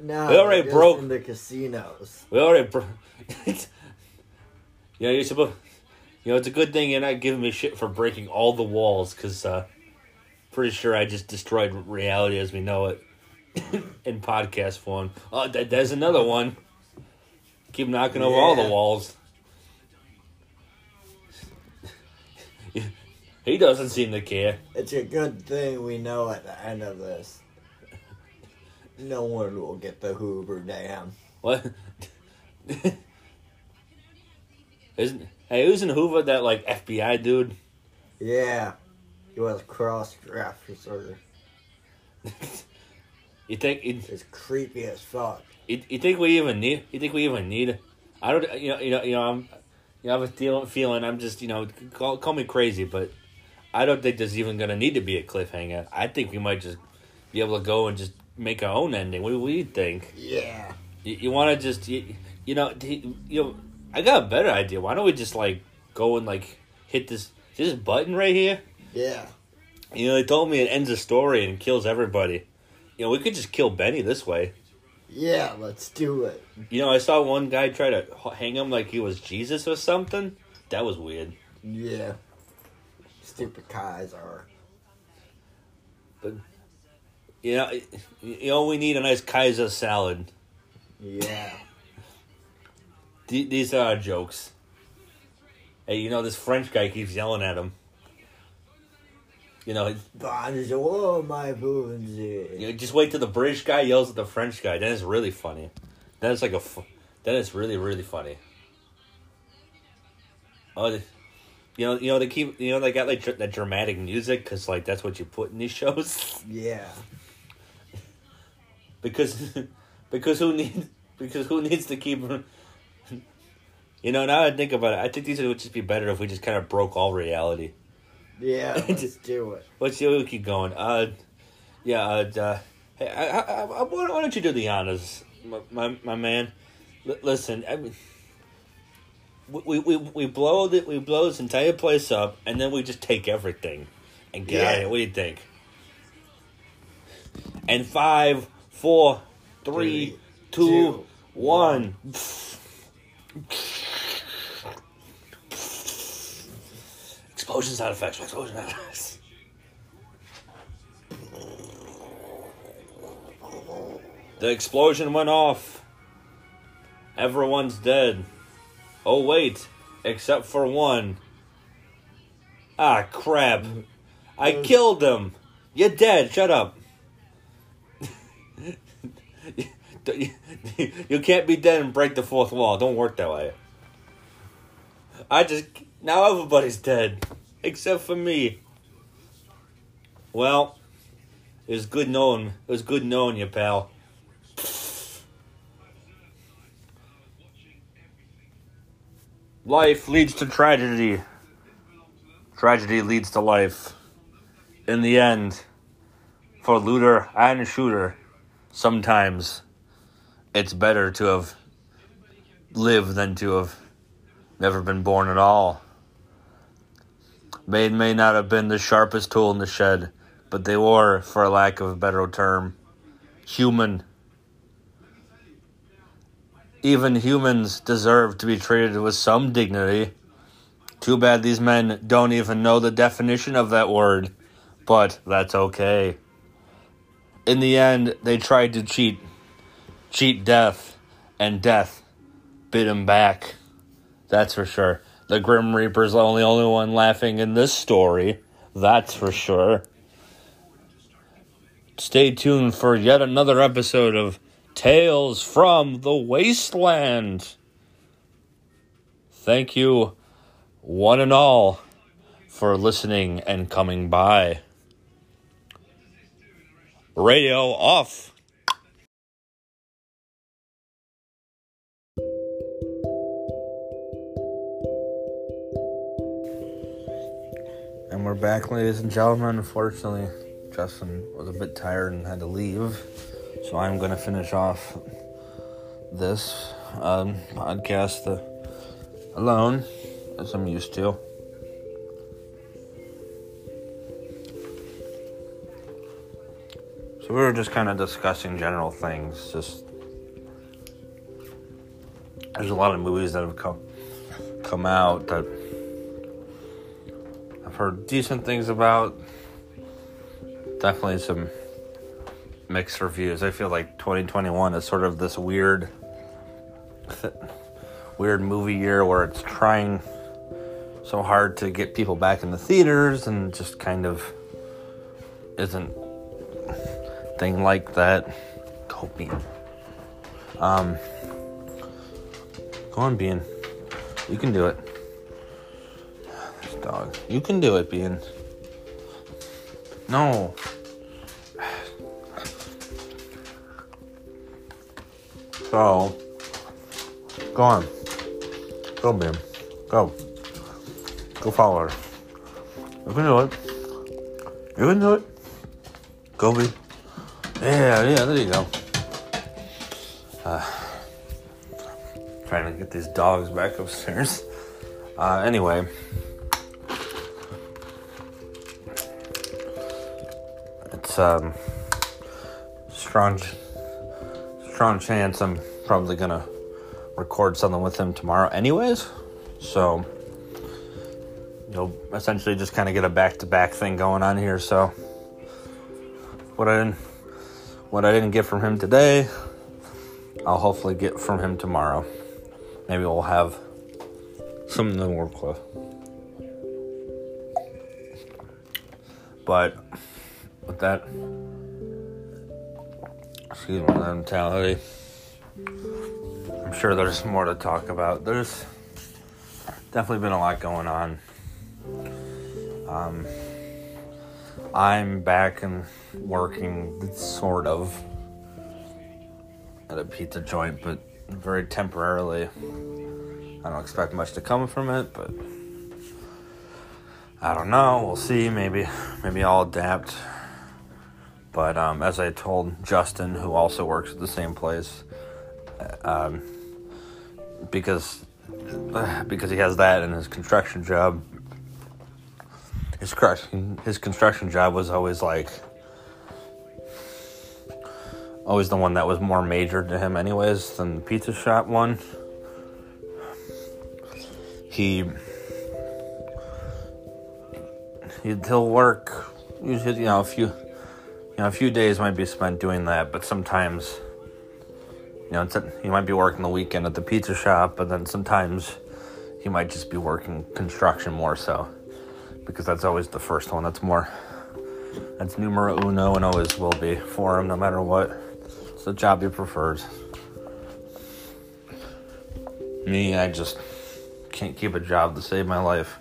No, We already broke- in the casinos. We already. Bro- you know, you're supposed. You know, it's a good thing you're not giving me shit for breaking all the walls, because uh, pretty sure I just destroyed reality as we know it in podcast form. Oh, th- there's another one. Keep knocking over all the walls. he doesn't seem to care. It's a good thing we know at the end of this. No one will get the Hoover Dam. What? Isn't hey, isn't Hoover that like FBI dude? Yeah. He was cross dresser. You think It's creepy as fuck. You, you think we even need? You think we even need? I don't. You know. You know. You know. I'm. You know, I have a feel, feeling. I'm just. You know. Call, call me crazy, but I don't think there's even gonna need to be a cliffhanger. I think we might just be able to go and just make our own ending. What do we think? Yeah. You, you want to just. You, you know. You know. I got a better idea. Why don't we just like go and like hit this this button right here? Yeah. You know, they told me it ends the story and kills everybody. You know, we could just kill Benny this way. Yeah, let's do it. You know, I saw one guy try to hang him like he was Jesus or something. That was weird. Yeah. Stupid Caesar. You know, you know, we need a nice Kaiser salad. Yeah. Th- These are jokes. Hey, you know, this French guy keeps yelling at him. You know, Bonjour, my bonjour. you know, just wait till the British guy yells at the French guy. Then it's really funny. Then it's like a. Then it's really really funny. Oh, you know, you know they keep, you know, they got like dr- that dramatic music because like that's what you put in these shows. Yeah. because because who needs because who needs to keep you know now I think about it I think these would just be better if we just kind of broke all reality Yeah, let's do it. let's see we keep going uh yeah uh, uh hey I, I, I, why don't you do the honors my my, my man L- listen I mean we, we we blow the, we blow this entire place up and then we just take everything and get out of Yeah. here what do you think and five four three Three, two, two, one. Explosion sound effects. Explosion sound effects. The explosion went off. Everyone's dead. Oh, wait. Except for one. Ah, crap. I mm. killed him. You're dead. Shut up. you can't be dead and break the fourth wall. Don't work that way. I just now everybody's dead. Except for me. Well, it was good knowing. It was good knowing you, pal. Life leads to tragedy. Tragedy leads to life. In the end, for looter and shooter, sometimes it's better to have lived than to have never been born at all. They may not have been the sharpest tool in the shed, but they were, for lack of a better term, human. Even humans deserve to be treated with some dignity. Too bad these men don't even know the definition of that word, but that's okay. In the end, they tried to cheat, cheat death, and death bit him back. That's for sure. The Grim Reaper's the only only one laughing in this story. That's for sure. Stay tuned for yet another episode of Tales from the Wasteland. Thank you, one and all, for listening and coming by. Radio off. We're back, ladies and gentlemen. Unfortunately, Justin was a bit tired and had to leave. So I'm going to finish off this um, podcast uh, alone, as I'm used to. So we were just kind of discussing general things. Just there's a lot of movies that have come come out that I've heard decent things about. Definitely some mixed reviews. I feel like 2021 is sort of this weird, weird movie year where it's trying so hard to get people back in the theaters and just kind of isn't thing like that. Bean. Um, go on, Bean. You can do it. Dog. You can do it, Bean. No. So, go on. Go, Bean. Go. Go follow her. You can do it. You can do it. Go, Bean. Yeah, yeah, there you go. Uh, trying to get these dogs back upstairs. Uh, anyway. It's, um, strong, strong chance I'm probably gonna record something with him tomorrow, anyways. So, you'll essentially just kind of get a back to back thing going on here. So, what I didn't, what I didn't get from him today, I'll hopefully get from him tomorrow. Maybe we'll have something to work with. But with that, excuse that mentality, I'm sure there's more to talk about. There's definitely been a lot going on. Um, I'm back and working, sort of, at a pizza joint, but very temporarily. I don't expect much to come from it, but I don't know. We'll see. Maybe, maybe I'll adapt. But um, as I told Justin, who also works at the same place, um, because because he has that in his construction job, his construction his construction job was always like always the one that was more major to him anyways than the pizza shop one. He he'll work you know a few you know a few days might be spent doing that but sometimes You know, it's he might be working the weekend at the pizza shop, but then sometimes you might just be working construction more so, because that's always the first one. That's more, that's numero uno and always will be for him, no matter what. It's the job he prefers. Me, I just can't keep a job to save my life.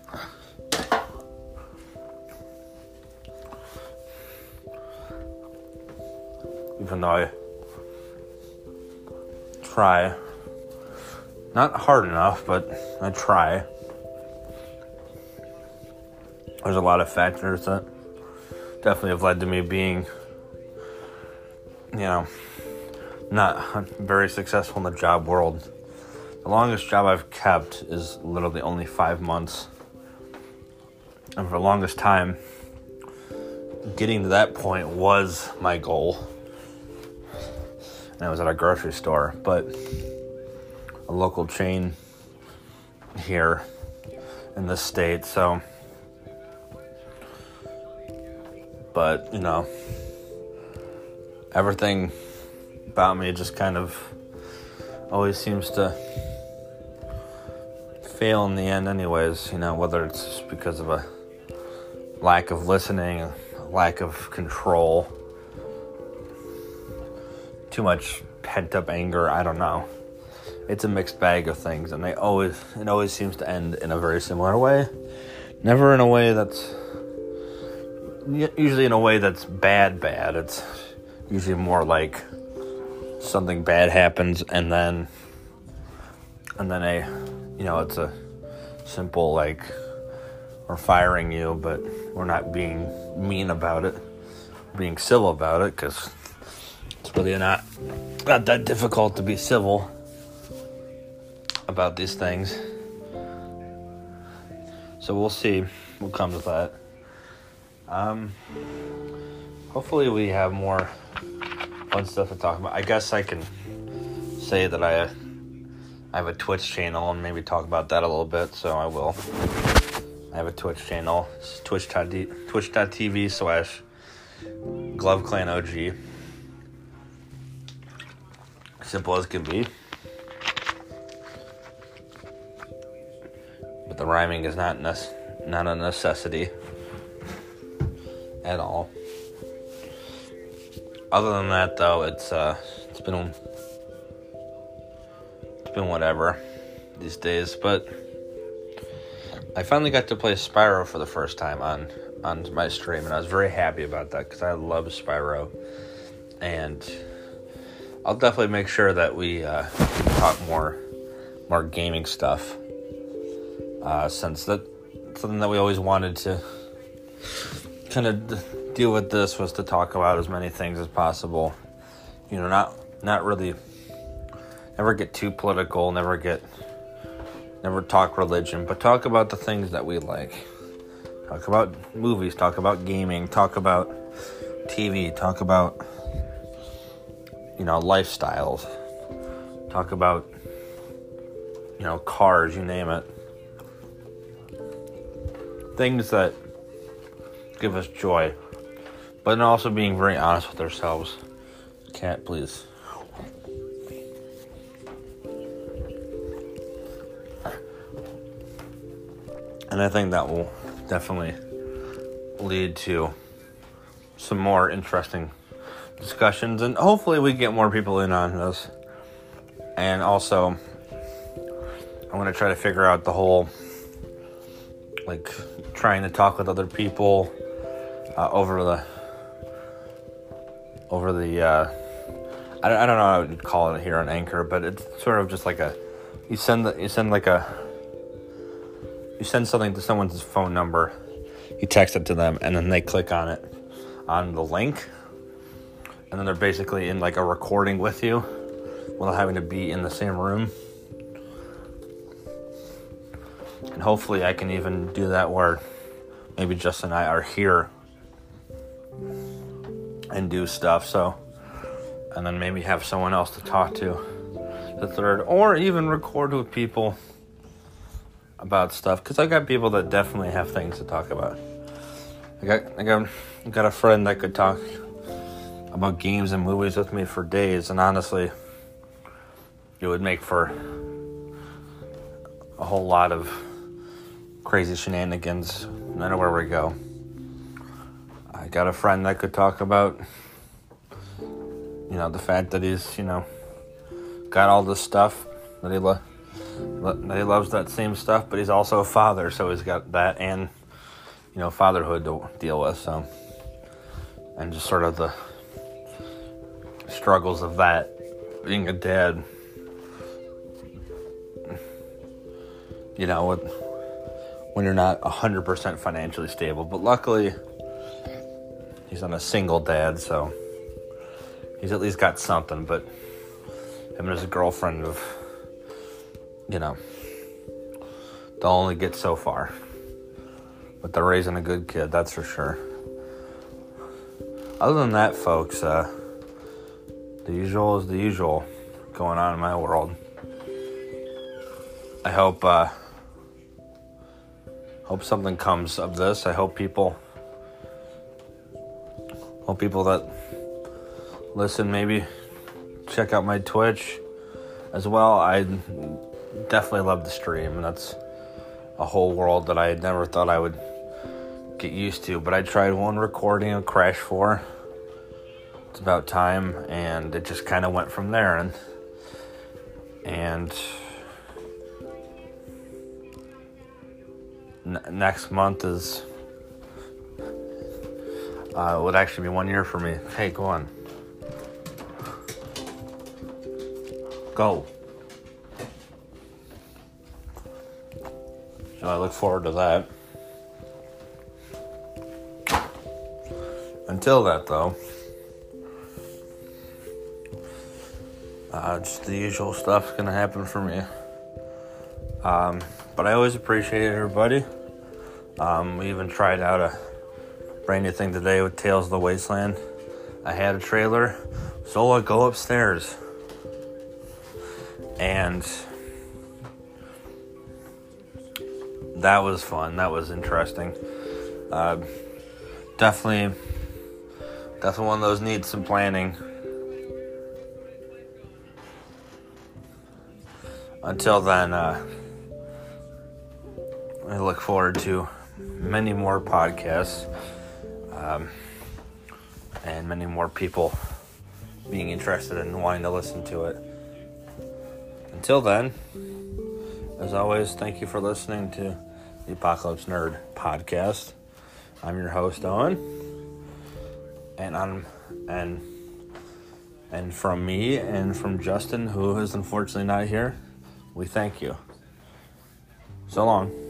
Even though I try. Not hard enough, but I try. There's a lot of factors that definitely have led to me being, you know, not very successful in the job world. The longest job I've kept is literally only five months. And for the longest time, getting to that point was my goal. And I was at a grocery store, but a local chain here in the state, so. But, you know, everything about me just kind of always seems to fail in the end, anyways. You know, whether it's because of a lack of listening, lack of control, too much pent up anger. I don't know. It's a mixed bag of things, and they always it always seems to end in a very similar way. Never in a way that's usually in a way that's bad. Bad. It's usually more like something bad happens, and then and then a you know it's a simple like we're firing you, but we're not being mean about it, being civil about it, because it's really not not that difficult to be civil about these things. So we'll see. what comes come to that. Um, hopefully we have more fun stuff to talk about. I guess I can say that I I have a Twitch channel and maybe talk about that a little bit. So I will. I have a Twitch channel. Twitch.tv slash Glove Clan OG. Simple as can be. But the rhyming is not not a necessity at all. Other than that, though, it's uh, it's been it's been whatever these days. But I finally got to play Spyro for the first time on on my stream, and I was very happy about that because I love Spyro, and I'll definitely make sure that we uh, talk more more gaming stuff. Uh, since that something that we always wanted to kind of deal with this was to talk about as many things as possible. You know, not not really never get too political, never get never talk religion, but talk about the things that we like. Talk about movies, talk about gaming, talk about TV, talk about you know, lifestyles. Talk about you know, cars, you name it. Things that give us joy, but also being very honest with ourselves. Cat, please. And I think that will definitely lead to some more interesting discussions, and hopefully, we get more people in on this. And also, I'm to try to figure out the whole like trying to talk with other people uh, over the over the uh, I, don't, I don't know how to call it here on Anchor, but it's sort of just like a you send the, you send like a you send something to someone's phone number, you text it to them, and then they click on it on the link, and then they're basically in like a recording with you without having to be in the same room. And hopefully, I can even do that where maybe Justin and I are here and do stuff. So, and then maybe have someone else to talk to, the third, or even record with people about stuff. Because I got people that definitely have things to talk about. I got, I got, I got a friend that could talk about games and movies with me for days, and honestly, it would make for a whole lot of crazy shenanigans no matter where we go. I got a friend that could talk about, you know, the fact that he's, you know, got all this stuff that he lo- that he loves that same stuff, but he's also a father, so he's got that and you know fatherhood to deal with. So, and just sort of the struggles of that being a dad. You know, when you're not 100% financially stable. But luckily, he's not a single dad, so he's at least got something. But him and his girlfriend have, you know, they'll only get so far. But they're raising a good kid, that's for sure. Other than that, folks, uh, the usual is the usual going on in my world. I hope uh, hope something comes of this. I hope people hope people that listen maybe check out my Twitch as well. I definitely love the stream, and that's a whole world that I never thought I would get used to. But I tried one recording of Crash 4. It's about time, and it just kind of went from there. And and n- next month is uh, would actually be one year for me. Hey, go on. Go. So I look forward to that. Until that, though, uh, just the usual stuff's gonna happen for me. Um, but I always appreciate everybody. Um, we even tried out a brand new thing today with Tales of the Wasteland. I had a trailer, Zola, go upstairs. And that was fun. That was interesting. Uh, definitely, definitely one of those needs some planning. Until then, uh, I look forward to many more podcasts um, and many more people being interested in wanting to listen to it. Until then, as always, thank you for listening to the Apocalypse Nerd podcast. I'm your host Owen, and I'm and and from me and from Justin, who is unfortunately not here, we thank you. So long.